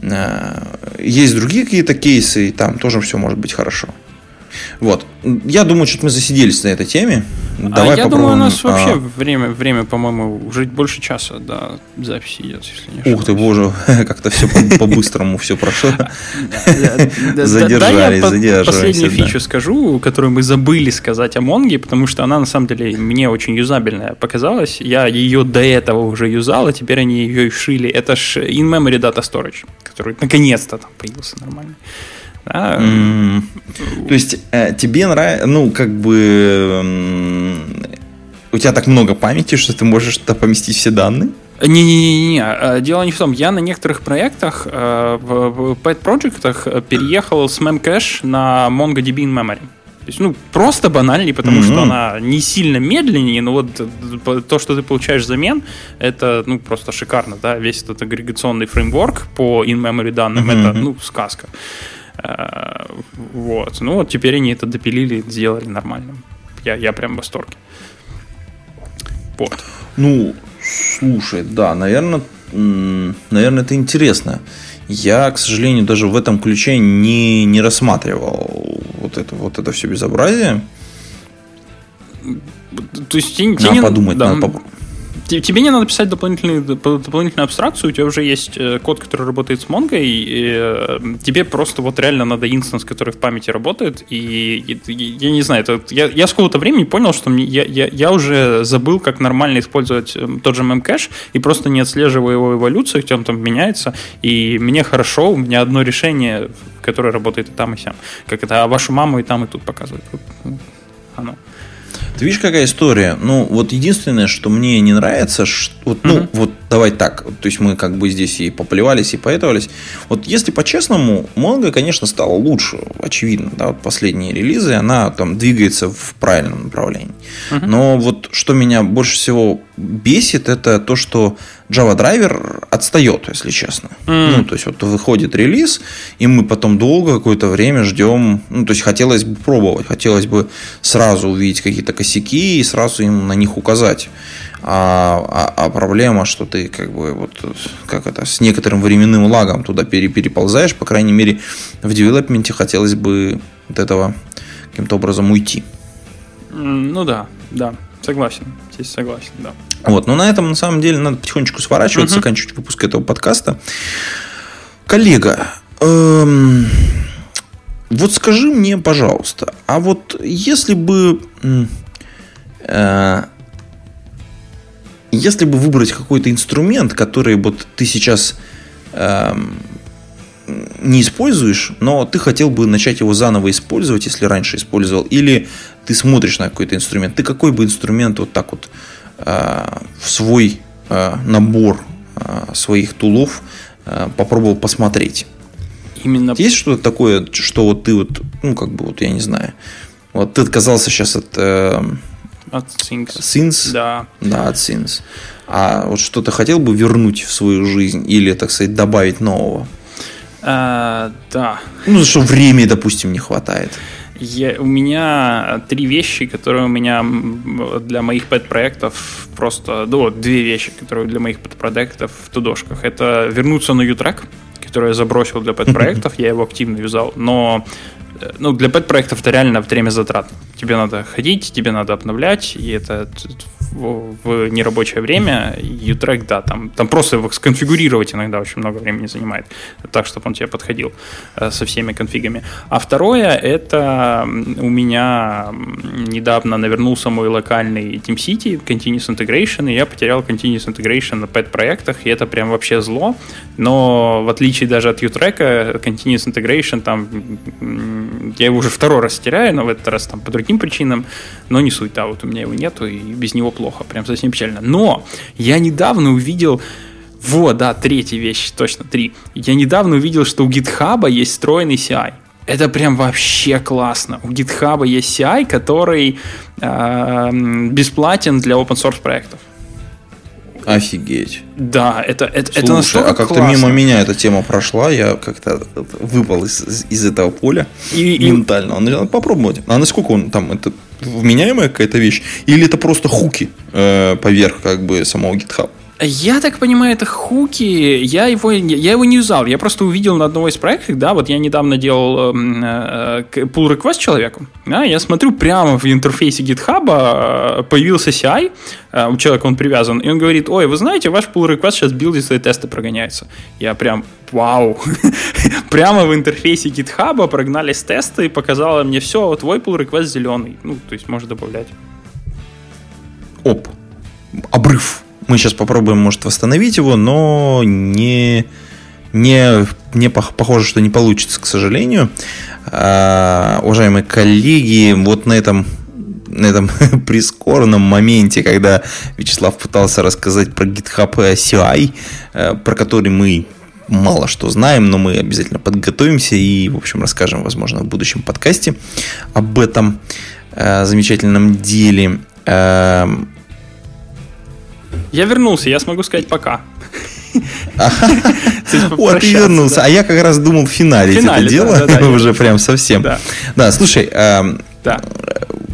Э, есть другие какие-то кейсы, и там тоже все может быть хорошо. Вот. Я думаю, что мы засиделись на этой теме. Давай а я думаю, у нас вообще а... время, время, по-моему, уже больше часа до записи идет, если не Ух ты, боже, как-то все по-быстрому все прошло. Задержались, задержались. Последнюю фичу скажу, которую мы забыли сказать о Монге, потому что она на самом деле мне очень юзабельная показалась. Я ее до этого уже юзал, а теперь они ее и шили. Это ж in-memory data storage, который наконец-то там появился нормальный. Да? Mm. То есть э, тебе нравится, ну, как бы у тебя так много памяти, что ты можешь туда поместить все данные? Не-не-не, э, дело не в том. Я на некоторых проектах, э, в pet проектах переехал с memcache на MongoDB in memory. То есть, ну, просто банальнее, потому mm-hmm. что она не сильно медленнее, но вот то, что ты получаешь взамен, это, ну, просто шикарно, да, весь этот агрегационный фреймворк по in-memory данным, mm-hmm. это, ну, сказка. Э, вот. Ну вот теперь они это допилили, сделали нормально. Я, я прям в восторге. Вот. Ну, слушай, да, наверное, наверное, это интересно. Я, к сожалению, даже в этом ключе не, не рассматривал вот это, вот это все безобразие. То есть тебе, надо не подумать, да, надо попробовать. Тебе не надо писать дополнительную, дополнительную абстракцию, у тебя уже есть э, код, который работает с Mongo, и э, тебе просто вот реально надо инстанс, который в памяти работает, и, и я не знаю, это, я, я с какого-то времени понял, что мне, я, я, я уже забыл, как нормально использовать эм, тот же memcache, и просто не отслеживаю его эволюцию, где он там меняется, и мне хорошо, у меня одно решение, которое работает и там, и сям. Как это, а вашу маму и там, и тут показывает. Вот, ну, оно. Ты видишь, какая история? Ну, вот единственное, что мне не нравится, что, вот, ну, mm-hmm. вот давай так, то есть мы как бы здесь и поплевались, и поэтовались. Вот если по-честному, Mongo, конечно, стала лучше, очевидно, да, вот последние релизы, она там двигается в правильном направлении. Mm-hmm. Но вот что меня больше всего бесит, это то, что Java драйвер отстает, если честно. Mm. Ну, то есть, вот выходит релиз, и мы потом долго какое-то время ждем. Ну, то есть, хотелось бы пробовать, хотелось бы сразу увидеть какие-то косяки и сразу им на них указать. А, а, а проблема, что ты как бы вот как это с некоторым временным лагом туда переползаешь, по крайней мере, в девелопменте хотелось бы от этого каким-то образом уйти. Ну да, да, согласен, здесь согласен, да. Вот, но на этом на самом деле надо потихонечку сворачиваться, угу. заканчивать выпуск этого подкаста. Коллега, эм, вот скажи мне, пожалуйста, а вот если бы э, если бы выбрать какой-то инструмент, который вот ты сейчас э, не используешь, но ты хотел бы начать его заново использовать, если раньше использовал, или ты смотришь на какой-то инструмент, ты какой бы инструмент вот так вот Э, в свой э, набор э, своих тулов попробовал посмотреть. Именно... Есть что-то такое, что вот ты вот, ну, как бы, вот я не знаю, вот ты отказался сейчас от... Э, от Things. Things? Да. Да, от Things. А вот что-то хотел бы вернуть в свою жизнь или, так сказать, добавить нового? А, да. Ну, что времени, допустим, не хватает. Я, у меня три вещи, которые у меня для моих пэт-проектов просто... Ну, две вещи, которые для моих пэт-проектов в тудошках. Это вернуться на U-Track, который я забросил для пэт-проектов, я его активно юзал, но э, ну, для пэт-проектов это реально время затрат. Тебе надо ходить, тебе надо обновлять, и это в, нерабочее время. U-Track, да, там, там просто его сконфигурировать иногда очень много времени занимает, так, чтобы он тебе подходил э, со всеми конфигами. А второе, это у меня недавно навернулся мой локальный TeamCity, Continuous Integration, и я потерял Continuous Integration на pet-проектах, и это прям вообще зло. Но в отличие даже от U-Track, Continuous Integration, там, я его уже второй раз теряю, но в этот раз там по другим причинам, но не суть, да, вот у меня его нету, и без него плохо, прям совсем печально. Но я недавно увидел, вот, да, третья вещь, точно, три. Я недавно увидел, что у GitHub есть встроенный CI. Это прям вообще классно. У GitHub есть CI, который э, бесплатен для open source проектов. Офигеть. Да, это, это, Слушай, это настолько а как-то классно. мимо меня эта тема прошла, я как-то выпал из, из этого поля и, ментально. И... Надо попробовать. А насколько он там, это вменяемая какая-то вещь? Или это просто хуки э, поверх как бы самого GitHub? Я так понимаю, это хуки. Я его, я его не юзал. Я просто увидел на одного из проектов, да, вот я недавно делал э, э, pull request человеку. Да, я смотрю прямо в интерфейсе GitHub э, появился CI, э, у человека он привязан, и он говорит, ой, вы знаете, ваш pull request сейчас билдится и тесты прогоняются. Я прям, вау. прямо в интерфейсе GitHub прогнались тесты и показало мне все, твой pull request зеленый. Ну, то есть можно добавлять. Оп. Обрыв мы сейчас попробуем, может, восстановить его, но не, не, не похоже, что не получится, к сожалению. А, уважаемые коллеги, вот на этом на этом прискорбном моменте, когда Вячеслав пытался рассказать про GitHub CI, э, про который мы мало что знаем, но мы обязательно подготовимся и, в общем, расскажем, возможно, в будущем подкасте об этом э, замечательном деле. Эм, я вернулся, я смогу сказать пока. Вот и вернулся. А я как раз думал в финале это дело. Уже прям совсем. Да, слушай, эм,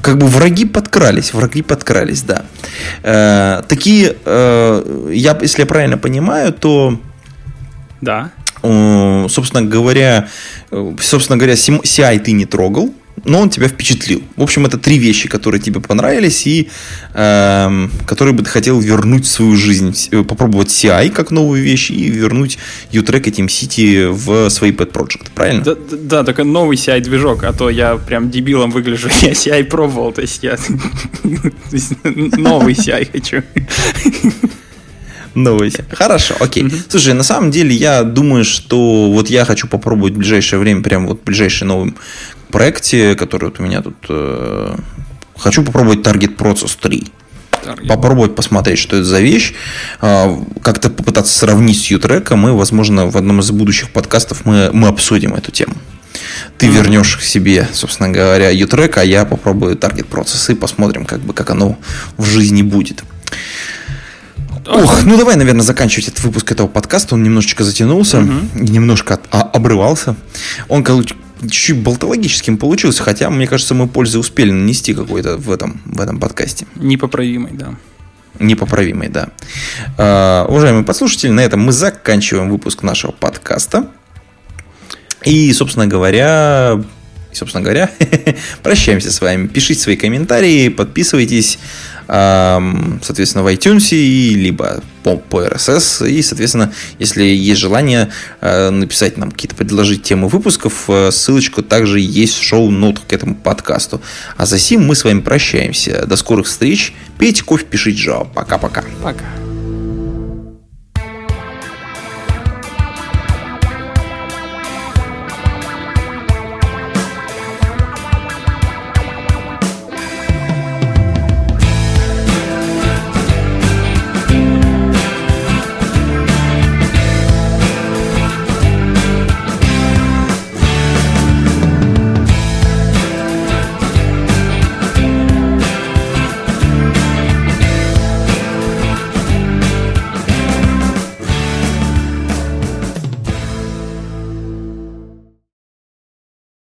как бы враги подкрались, враги подкрались, да. Э, такие, э, я, если я правильно понимаю, то да. собственно говоря, э, собственно говоря, CI ты не трогал, но он тебя впечатлил. В общем, это три вещи, которые тебе понравились и э, которые бы ты хотел вернуть в свою жизнь. Попробовать CI как новую вещь и вернуть U-Track и City в свои pet project, правильно? Да, да, только новый CI-движок, а то я прям дебилом выгляжу. Я CI пробовал, то есть я новый CI хочу. Новый. Хорошо, окей. Угу. Слушай, на самом деле я думаю, что вот я хочу попробовать в ближайшее время, прям вот в ближайший новый проекте, который вот у меня тут... Э, хочу попробовать Target Process 3. Target. Попробовать посмотреть, что это за вещь. Э, как-то попытаться сравнить с U-треком. И, возможно, в одном из будущих подкастов мы, мы обсудим эту тему. Ты mm-hmm. вернешь к себе, собственно говоря, U-трек, а я попробую Target Process и посмотрим, как бы, как оно в жизни будет. Ох, ну давай, наверное, заканчивать этот выпуск этого подкаста. Он немножечко затянулся, угу. немножко от, а, обрывался. Он, чуть-чуть болтологическим получился, хотя, мне кажется, мы пользы успели нанести какой-то в этом, в этом подкасте. Непоправимый, да. Непоправимый, да. Uh, уважаемые подслушатели, на этом мы заканчиваем выпуск нашего подкаста. И, собственно говоря, собственно говоря, прощаемся с вами. Пишите свои комментарии, подписывайтесь соответственно, в iTunes, либо по, по RSS. И, соответственно, если есть желание э, написать нам какие-то, предложить темы выпусков, э, ссылочку также есть в шоу-нотах к этому подкасту. А за сим мы с вами прощаемся. До скорых встреч. Пейте кофе, пишите Java. Пока-пока. Пока. -пока. Пока.